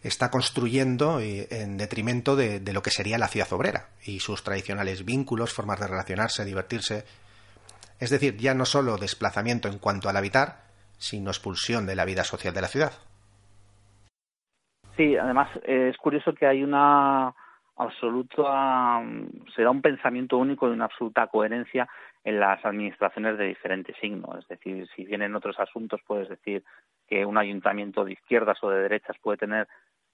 está construyendo en detrimento de, lo que sería la ciudad obrera y sus tradicionales vínculos, formas de relacionarse, divertirse. Es decir, ya no solo desplazamiento en cuanto al habitar, sino expulsión de la vida social de la ciudad. Sí, además es curioso que hay una absoluta, será un pensamiento único de una absoluta coherencia en las administraciones de diferentes signos. Es decir, si vienen otros asuntos, puedes decir que un ayuntamiento de izquierdas o de derechas puede tener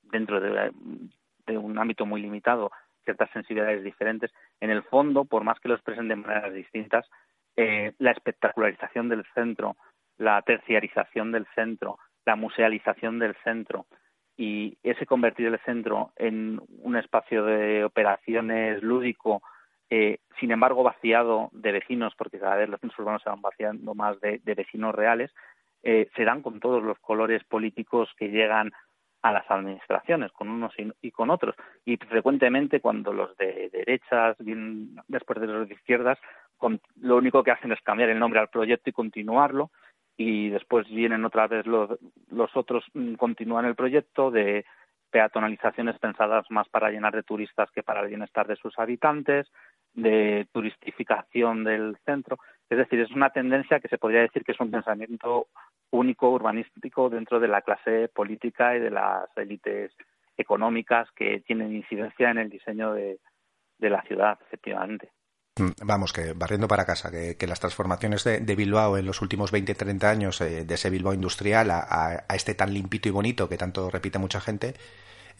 dentro de, un ámbito muy limitado ciertas sensibilidades diferentes. En el fondo, por más que lo expresen de maneras distintas, eh, la espectacularización del centro, la terciarización del centro, la musealización del centro y ese convertir el centro en un espacio de operaciones lúdico eh, sin embargo vaciado de vecinos, porque cada vez los centros urbanos se van vaciando más de, vecinos reales, eh, se dan con todos los colores políticos que llegan a las administraciones, con unos y, con otros. Y frecuentemente cuando los de derechas vienen después de los de izquierdas, lo único que hacen es cambiar el nombre al proyecto y continuarlo, y después vienen otra vez los, los otros, mm, continúan el proyecto de peatonalizaciones pensadas más para llenar de turistas que para el bienestar de sus habitantes, de turistificación del centro. Es decir, es una tendencia que se podría decir que es un pensamiento único urbanístico dentro de la clase política y de las élites económicas que tienen incidencia en el diseño de, la ciudad, efectivamente. Mm, vamos, que barriendo para casa, que, las transformaciones de, Bilbao en los últimos 20-30 años, eh, de ese Bilbao industrial a, este tan limpito y bonito que tanto repite mucha gente,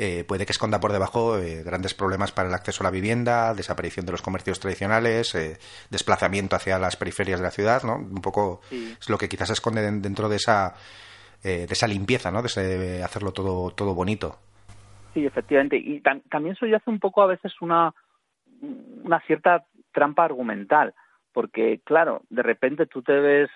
eh, puede que esconda por debajo eh, grandes problemas para el acceso a la vivienda, desaparición de los comercios tradicionales, eh, desplazamiento hacia las periferias de la ciudad, ¿no? Un poco es lo que quizás esconde dentro de esa, de esa limpieza, ¿no? De ese, hacerlo todo, todo bonito. Sí, efectivamente. Y también eso hace un poco a veces una, una cierta trampa argumental, porque claro, de repente tú te ves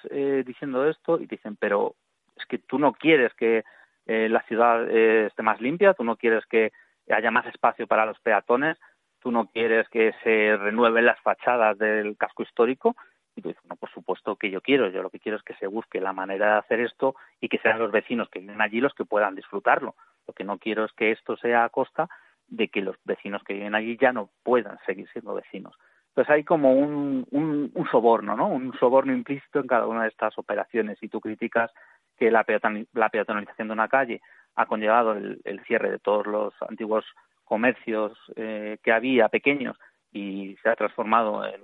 diciendo esto y te dicen, pero es que tú no quieres que eh, la ciudad eh, esté más limpia, tú no quieres que haya más espacio para los peatones, tú no quieres que se renueven las fachadas del casco histórico. Y tú dices, no, por supuesto que yo quiero, yo lo que quiero es que se busque la manera de hacer esto y que sean los vecinos que viven allí los que puedan disfrutarlo. Lo que no quiero es que esto sea a costa de que los vecinos que viven allí ya no puedan seguir siendo vecinos. Entonces hay como un, un, soborno, ¿no? Un soborno implícito en cada una de estas operaciones y tú criticas que la, peatonalización de una calle ha conllevado el, cierre de todos los antiguos comercios eh, que había pequeños y se ha transformado en,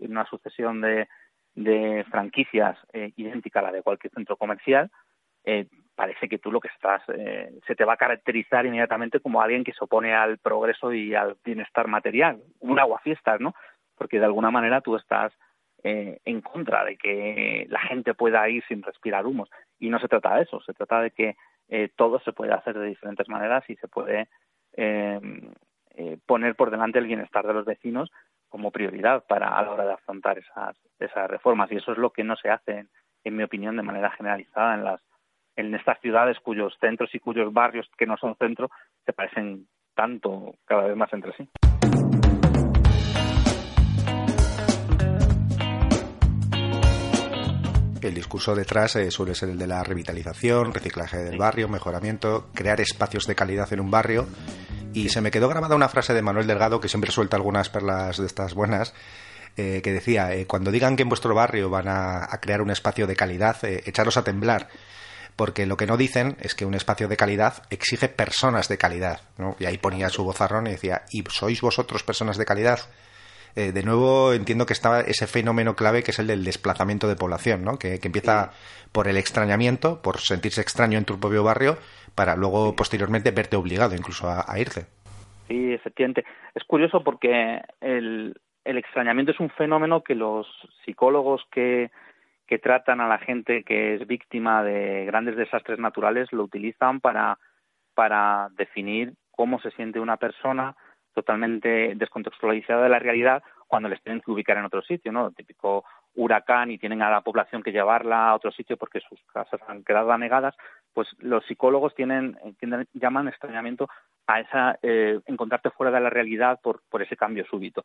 una sucesión de, franquicias eh, idéntica a la de cualquier centro comercial, eh, parece que tú lo que estás, se te va a caracterizar inmediatamente como alguien que se opone al progreso y al bienestar material, un aguafiestas, ¿no? Porque de alguna manera tú estás en contra de que la gente pueda ir sin respirar humos. Y no se trata de eso, se trata de que eh, todo se puede hacer de diferentes maneras y se puede eh, eh, poner por delante el bienestar de los vecinos como prioridad para a la hora de afrontar esas, reformas. Y eso es lo que no se hace, en, mi opinión, de manera generalizada en las en estas ciudades cuyos centros y cuyos barrios que no son centro se parecen tanto cada vez más entre sí. Discurso detrás eh, suele ser el de la revitalización, reciclaje del barrio, mejoramiento, crear espacios de calidad en un barrio. Y se me quedó grabada una frase de Manuel Delgado, que siempre suelta algunas perlas de estas buenas, eh, que decía, eh, cuando digan que en vuestro barrio van a, crear un espacio de calidad, echaros a temblar, porque lo que no dicen es que un espacio de calidad exige personas de calidad. Y ahí ponía su vozarrón y decía, ¿y sois vosotros personas de calidad? Eh, de nuevo entiendo que está ese fenómeno clave que es el del desplazamiento de población, ¿no? que, empieza por el extrañamiento, por sentirse extraño en tu propio barrio, para luego posteriormente verte obligado incluso a, irte. Sí, efectivamente. Es curioso porque el, el extrañamiento es un fenómeno que los psicólogos que, que tratan a la gente que es víctima de grandes desastres naturales lo utilizan para, para definir cómo se siente una persona totalmente descontextualizada de la realidad cuando les tienen que ubicar en otro sitio, ¿no? típico huracán y tienen a la población que llevarla a otro sitio porque sus casas han quedado anegadas, pues los psicólogos tienen, llaman extrañamiento a esa eh, encontrarte fuera de la realidad por, por ese cambio súbito.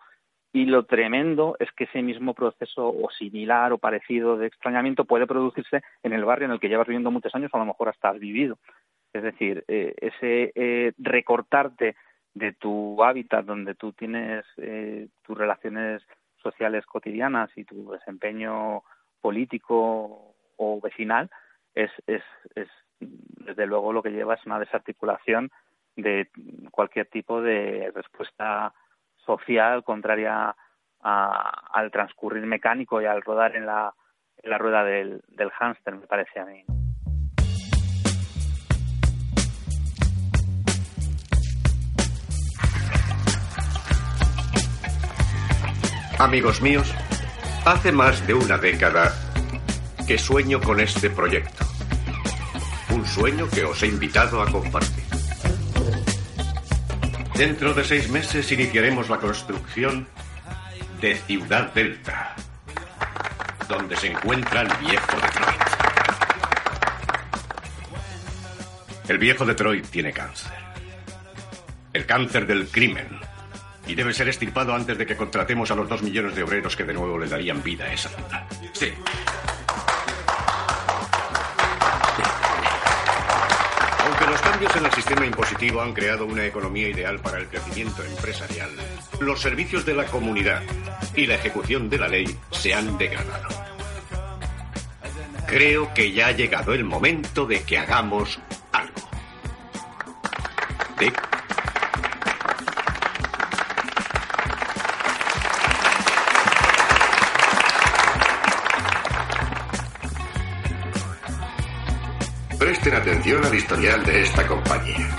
Y lo tremendo es que ese mismo proceso o similar o parecido de extrañamiento puede producirse en el barrio en el que llevas viviendo muchos años o a lo mejor hasta has vivido. Es decir, eh, ese eh, recortarte de tu hábitat donde tú tienes eh, tus relaciones sociales cotidianas y tu desempeño político o vecinal es, es, es desde luego lo que lleva es una desarticulación de cualquier tipo de respuesta social contraria al transcurrir mecánico y al rodar en la, en la rueda del, del hámster, me parece a mí. Amigos míos, hace más de una década que sueño con este proyecto. Un sueño que os he invitado a compartir. Dentro de seis meses iniciaremos la construcción de Ciudad Delta, donde se encuentra el viejo Detroit. El viejo Detroit tiene cáncer. El cáncer del crimen, y debe ser estirpado antes de que contratemos a los dos millones de obreros que de nuevo le darían vida a esa ciudad. Sí. Aunque los cambios en el sistema impositivo han creado una economía ideal para el crecimiento empresarial, los servicios de la comunidad y la ejecución de la ley se han degradado. Creo que ya ha llegado el momento de que hagamos algo. De atención al historial de esta compañía.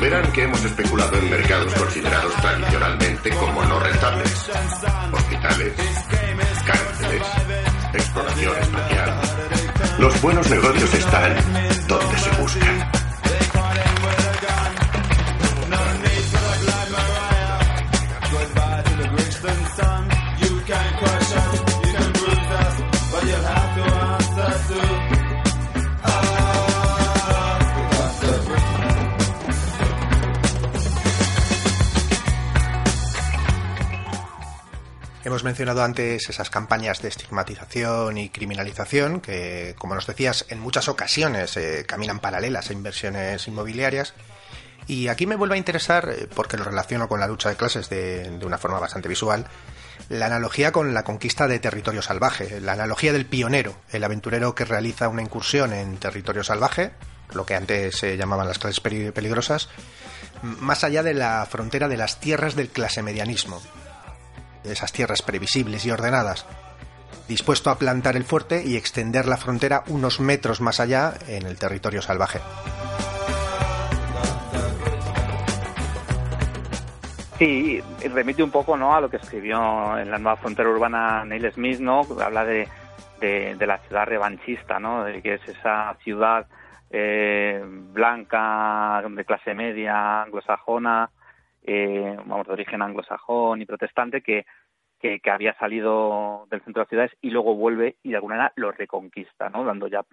Verán que hemos especulado en mercados considerados tradicionalmente como no rentables. Hospitales, cárceles, exploración espacial. Los buenos negocios están donde se buscan. Hemos mencionado antes esas campañas de estigmatización y criminalización que, como nos decías, en muchas ocasiones eh, caminan paralelas a inversiones inmobiliarias. Y aquí me vuelve a interesar, eh, porque lo relaciono con la lucha de clases de, una forma bastante visual, La analogía con la conquista de territorio salvaje, la analogía del pionero, el aventurero que realiza una incursión en territorio salvaje, lo que antes se llamaban las clases peligrosas, más allá de la frontera de las tierras del clasemedianismo, de esas tierras previsibles y ordenadas, dispuesto a plantar el fuerte y extender la frontera unos metros más allá en el territorio salvaje. Sí, remite un poco ¿no? a lo que escribió en la nueva frontera urbana Neil Smith, ¿no? Habla de, de, la ciudad revanchista, ¿no? De que es esa ciudad eh, blanca, de clase media, anglosajona, eh, vamos, de origen anglosajón y protestante, que, que, había salido del centro de las ciudades y luego vuelve y de alguna manera lo reconquista, ¿no? Dando ya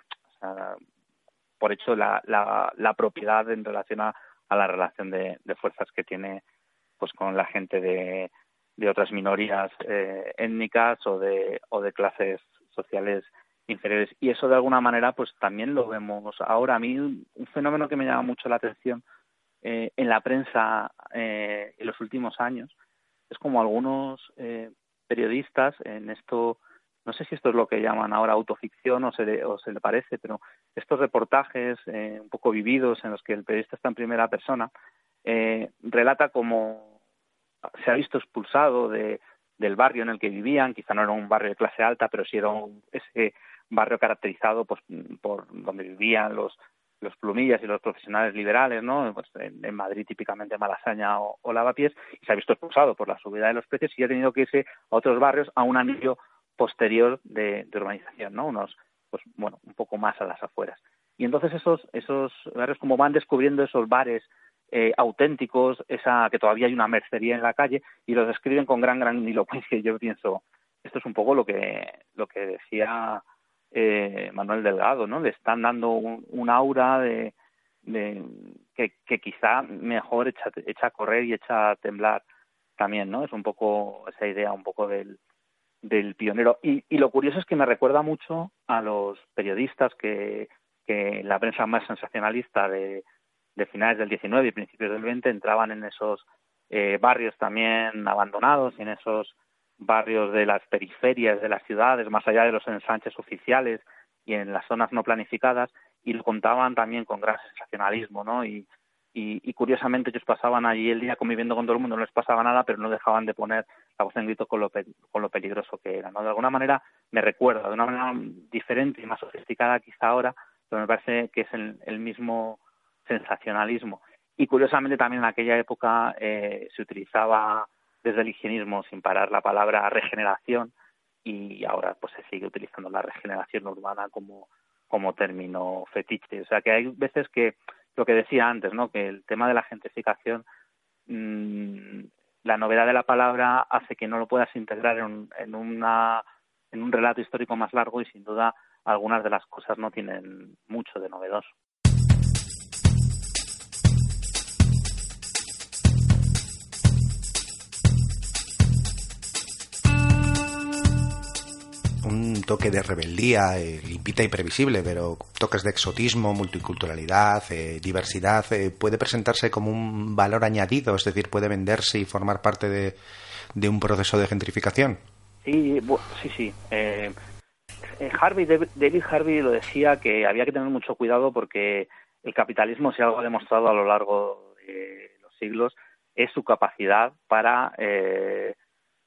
por hecho la, la, la, propiedad en relación a, la relación de fuerzas que tiene pues con la gente de, de otras minorías eh, étnicas o de, o de clases sociales inferiores. Y eso de alguna manera pues también lo vemos ahora. A mí un, fenómeno que me llama mucho la atención eh, en la prensa eh, en los últimos años. Es como algunos periodistas en esto, no sé si esto es lo que llaman ahora autoficción o se le, o se le parece, pero estos reportajes un poco vividos en los que el periodista está en primera persona, relata como se ha visto expulsado de, del barrio en el que vivían, quizá no era un barrio de clase alta, pero sí era ese barrio caracterizado pues, por donde vivían los, los plumillas y los profesionales liberales, ¿no? Pues en, Madrid típicamente Malasaña o, Lavapiés, y se ha visto expulsado por la subida de los precios y ha tenido que irse a otros barrios a un anillo posterior de, urbanización, ¿no? Unos, pues bueno, un poco más a las afueras. Y entonces esos, esos barrios como van descubriendo esos bares eh, auténticos, esa que todavía hay una mercería en la calle y los describen con gran gran que Yo pienso, esto es un poco lo que lo que decía eh, Manuel Delgado, ¿no? Le están dando un, aura de, de que, quizá mejor echa, echa a correr y echa a temblar también, ¿no? Es un poco esa idea un poco del, del pionero. Y, y lo curioso es que me recuerda mucho a los periodistas que, que la prensa más sensacionalista de, finales del 19 y principios del 20 entraban en esos eh, barrios también abandonados en esos barrios de las periferias de las ciudades, más allá de los ensanches oficiales y en las zonas no planificadas, y lo contaban también con gran sensacionalismo, y, curiosamente ellos pasaban allí el día conviviendo con todo el mundo, no les pasaba nada, pero no dejaban de poner la voz en grito con lo, con lo peligroso que era, ¿no? De alguna manera me recuerda, de una manera diferente y más sofisticada quizá ahora, pero me parece que es el mismo sensacionalismo. Y curiosamente también en aquella época eh, se utilizaba desde el higienismo sin parar la palabra regeneración y ahora pues se sigue utilizando la regeneración urbana como, como término fetiche. O sea que hay veces que lo que decía antes, ¿no? que el tema de la gentrificación, mmm, la novedad de la palabra hace que no lo puedas integrar en, en, una, en un relato histórico más largo y sin duda algunas de las cosas no tienen mucho de novedoso. Toque de rebeldía, eh, limpita y previsible, pero toques de exotismo, multiculturalidad, eh, diversidad, eh, puede presentarse como un valor añadido, es decir, puede venderse y formar parte de, un proceso de gentrificación. Sí, sí, sí. Harvey, David Harvey lo decía que había que tener mucho cuidado porque el capitalismo, si algo ha demostrado a lo largo de los siglos, es su capacidad para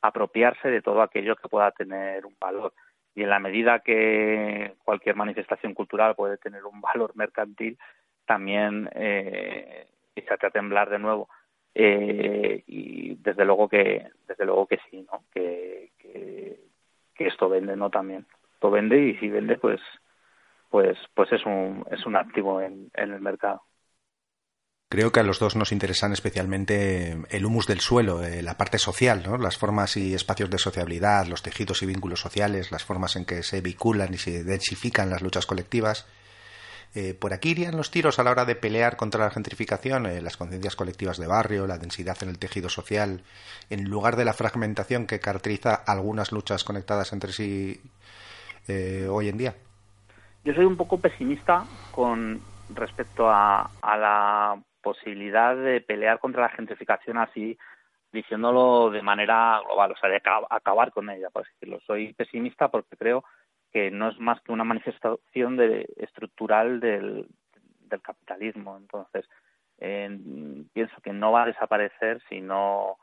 apropiarse de todo aquello que pueda tener un valor y en la medida que cualquier manifestación cultural puede tener un valor mercantil, también eh, a temblar de nuevo. Eh, y desde luego que desde luego que sí, ¿no? Que, que, esto vende, ¿no? También esto vende y si vende, pues pues pues es un es un activo en el mercado. Creo que a los dos nos interesan especialmente el humus del suelo, eh, la parte social, ¿no? las formas y espacios de sociabilidad, los tejidos y vínculos sociales, las formas en que se vinculan y se densifican las luchas colectivas. Eh, por aquí irían los tiros a la hora de pelear contra la gentrificación, eh, las conciencias colectivas de barrio, la densidad en el tejido social, en lugar de la fragmentación que caracteriza algunas luchas conectadas entre sí hoy en día. Yo soy un poco pesimista con respecto a, a la posibilidad de pelear contra la gentrificación así diciéndolo de manera global, o sea, de acabar con ella, por decirlo. Soy pesimista porque creo que no es más que una manifestación de, estructural del, del capitalismo. Entonces, pienso que no va a desaparecer si no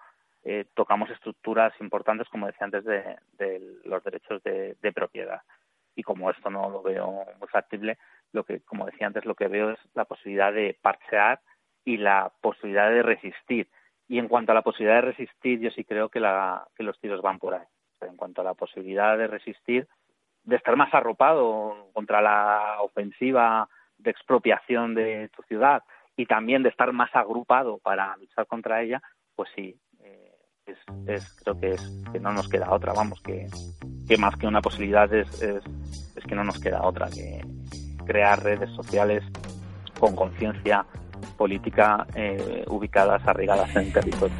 eh, tocamos estructuras importantes, como decía antes, de, de los derechos de, de, propiedad. Y como esto no lo veo muy factible, lo que, como decía antes, lo que veo es la posibilidad de parchear y la posibilidad de resistir. Y en cuanto a la posibilidad de resistir, yo sí creo que, la, que los tiros van por ahí. en cuanto a la posibilidad de resistir, de estar más arropado contra la ofensiva de expropiación de tu ciudad y también de estar más agrupado para luchar contra ella, pues sí, eh, es, creo que, es, que no nos queda otra, vamos, que, que más que una posibilidad es, es, es que no nos queda otra, que crear redes sociales con conciencia política eh, ubicadas, arraigadas en territorio.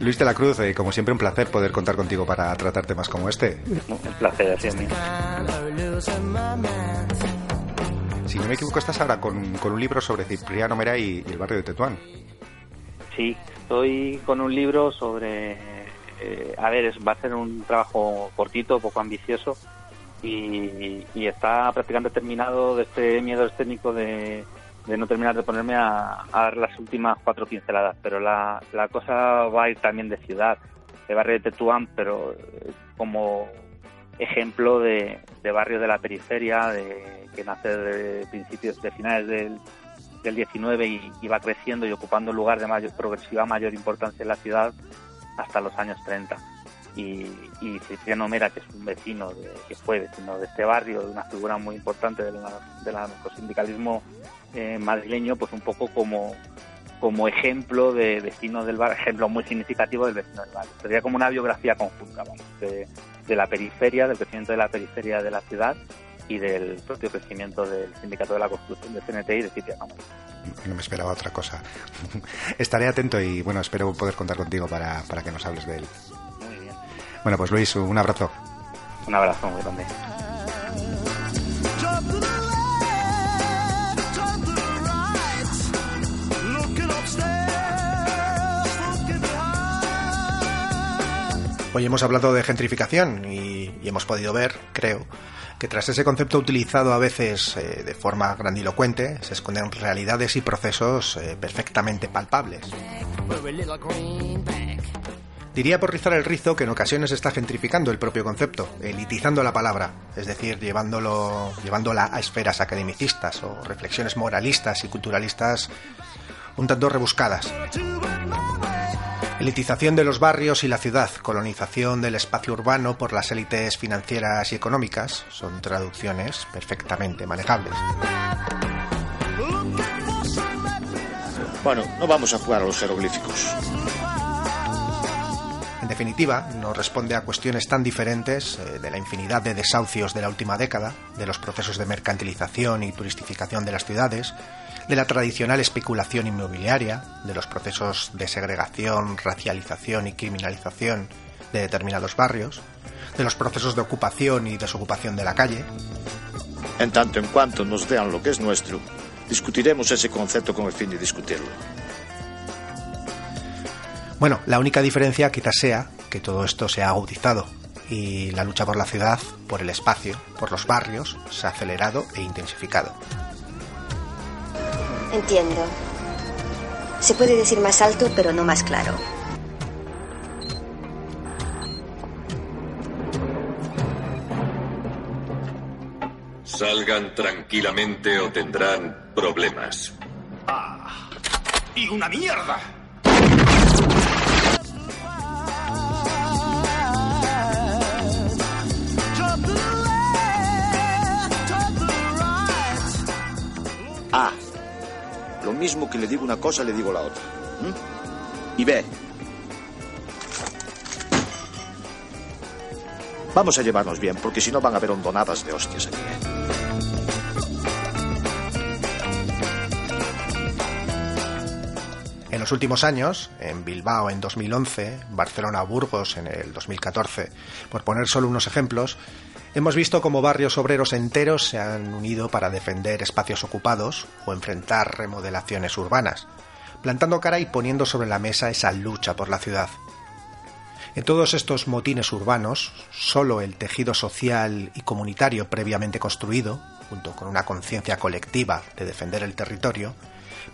Luis de la Cruz, eh, como siempre un placer poder contar contigo para tratar temas como este. Un placer, así es mío. Si no me equivoco, estás ahora con, un libro sobre Cipriano Mera y, el barrio de Tetuán. Sí, estoy con un libro sobre... Eh, a ver, va a ser un trabajo cortito, poco ambicioso, y, está prácticamente terminado de este miedo escénico de, no terminar de ponerme a, dar las últimas cuatro pinceladas, pero la, cosa va a ir también de ciudad, de barrio de Tetuán, pero eh, como ejemplo de, barrio de la periferia, de, que nace de principios, de finales del, del 19 y, va creciendo y ocupando un lugar de mayor, progresiva mayor importancia en la ciudad hasta los años 30 y, y Cipriano Mera, que es un vecino, de, que fue vecino de este barrio, de una figura muy importante del de sindicalismo eh, madrileño, pues un poco como, como ejemplo de vecino del barrio, ejemplo muy significativo del vecino del barrio. Sería como una biografía conjunta, de, de la periferia, del crecimiento de la periferia de la ciudad y del propio crecimiento del Sindicato de la Construcción de CNT y de Cipriano Mera. No me esperaba otra cosa. Estaré atento y bueno, espero poder contar contigo para, para que nos hables de él. Bueno, pues Luis, un abrazo. Un abrazo muy grande. Hoy hemos hablado de gentrificación y, hemos podido ver, creo, que tras ese concepto utilizado a veces eh, de forma grandilocuente, se esconden realidades y procesos eh, perfectamente palpables. Diría por rizar el rizo que en ocasiones está gentrificando el propio concepto, elitizando la palabra, es decir, llevándolo, llevándola a esferas academicistas o reflexiones moralistas y culturalistas un tanto rebuscadas. Elitización de los barrios y la ciudad, colonización del espacio urbano por las élites financieras y económicas, son traducciones perfectamente manejables. Bueno, no vamos a jugar a los jeroglíficos. Definitiva, no responde a cuestiones tan diferentes eh, de la infinidad de desahucios de la última década, de los procesos de mercantilización y turistificación de las ciudades, de la tradicional especulación inmobiliaria, de los procesos de segregación, racialización y criminalización de determinados barrios, de los procesos de ocupación y desocupación de la calle. En tanto en cuanto nos vean lo que es nuestro, discutiremos ese concepto con el fin de discutirlo. Bueno, la única diferencia quizás sea que todo esto se ha agudizado y la lucha por la ciudad, por el espacio, por los barrios, se ha acelerado e intensificado. Entiendo. Se puede decir más alto, pero no más claro. Salgan tranquilamente o tendrán problemas. ¡Ah! ¡Y una mierda! Ah, lo mismo que le digo una cosa, le digo la otra. Y ve. Vamos a llevarnos bien, porque si no van a haber hondonadas de hostias aquí. ¿eh? En los últimos años, en Bilbao en 2011, Barcelona-Burgos en el 2014, por poner solo unos ejemplos, Hemos visto cómo barrios obreros enteros se han unido para defender espacios ocupados o enfrentar remodelaciones urbanas, plantando cara y poniendo sobre la mesa esa lucha por la ciudad. En todos estos motines urbanos, solo el tejido social y comunitario previamente construido, junto con una conciencia colectiva de defender el territorio,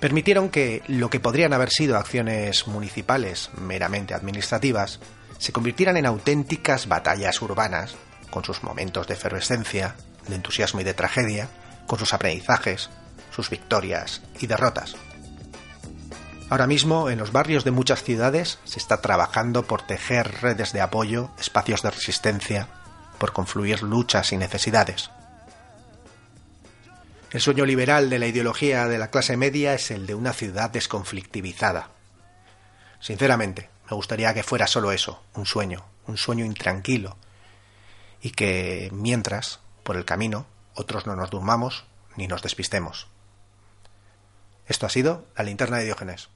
permitieron que lo que podrían haber sido acciones municipales meramente administrativas se convirtieran en auténticas batallas urbanas con sus momentos de efervescencia, de entusiasmo y de tragedia, con sus aprendizajes, sus victorias y derrotas. Ahora mismo, en los barrios de muchas ciudades se está trabajando por tejer redes de apoyo, espacios de resistencia, por confluir luchas y necesidades. El sueño liberal de la ideología de la clase media es el de una ciudad desconflictivizada. Sinceramente, me gustaría que fuera solo eso, un sueño, un sueño intranquilo, y que, mientras, por el camino, otros no nos durmamos ni nos despistemos. Esto ha sido la linterna de Diógenes.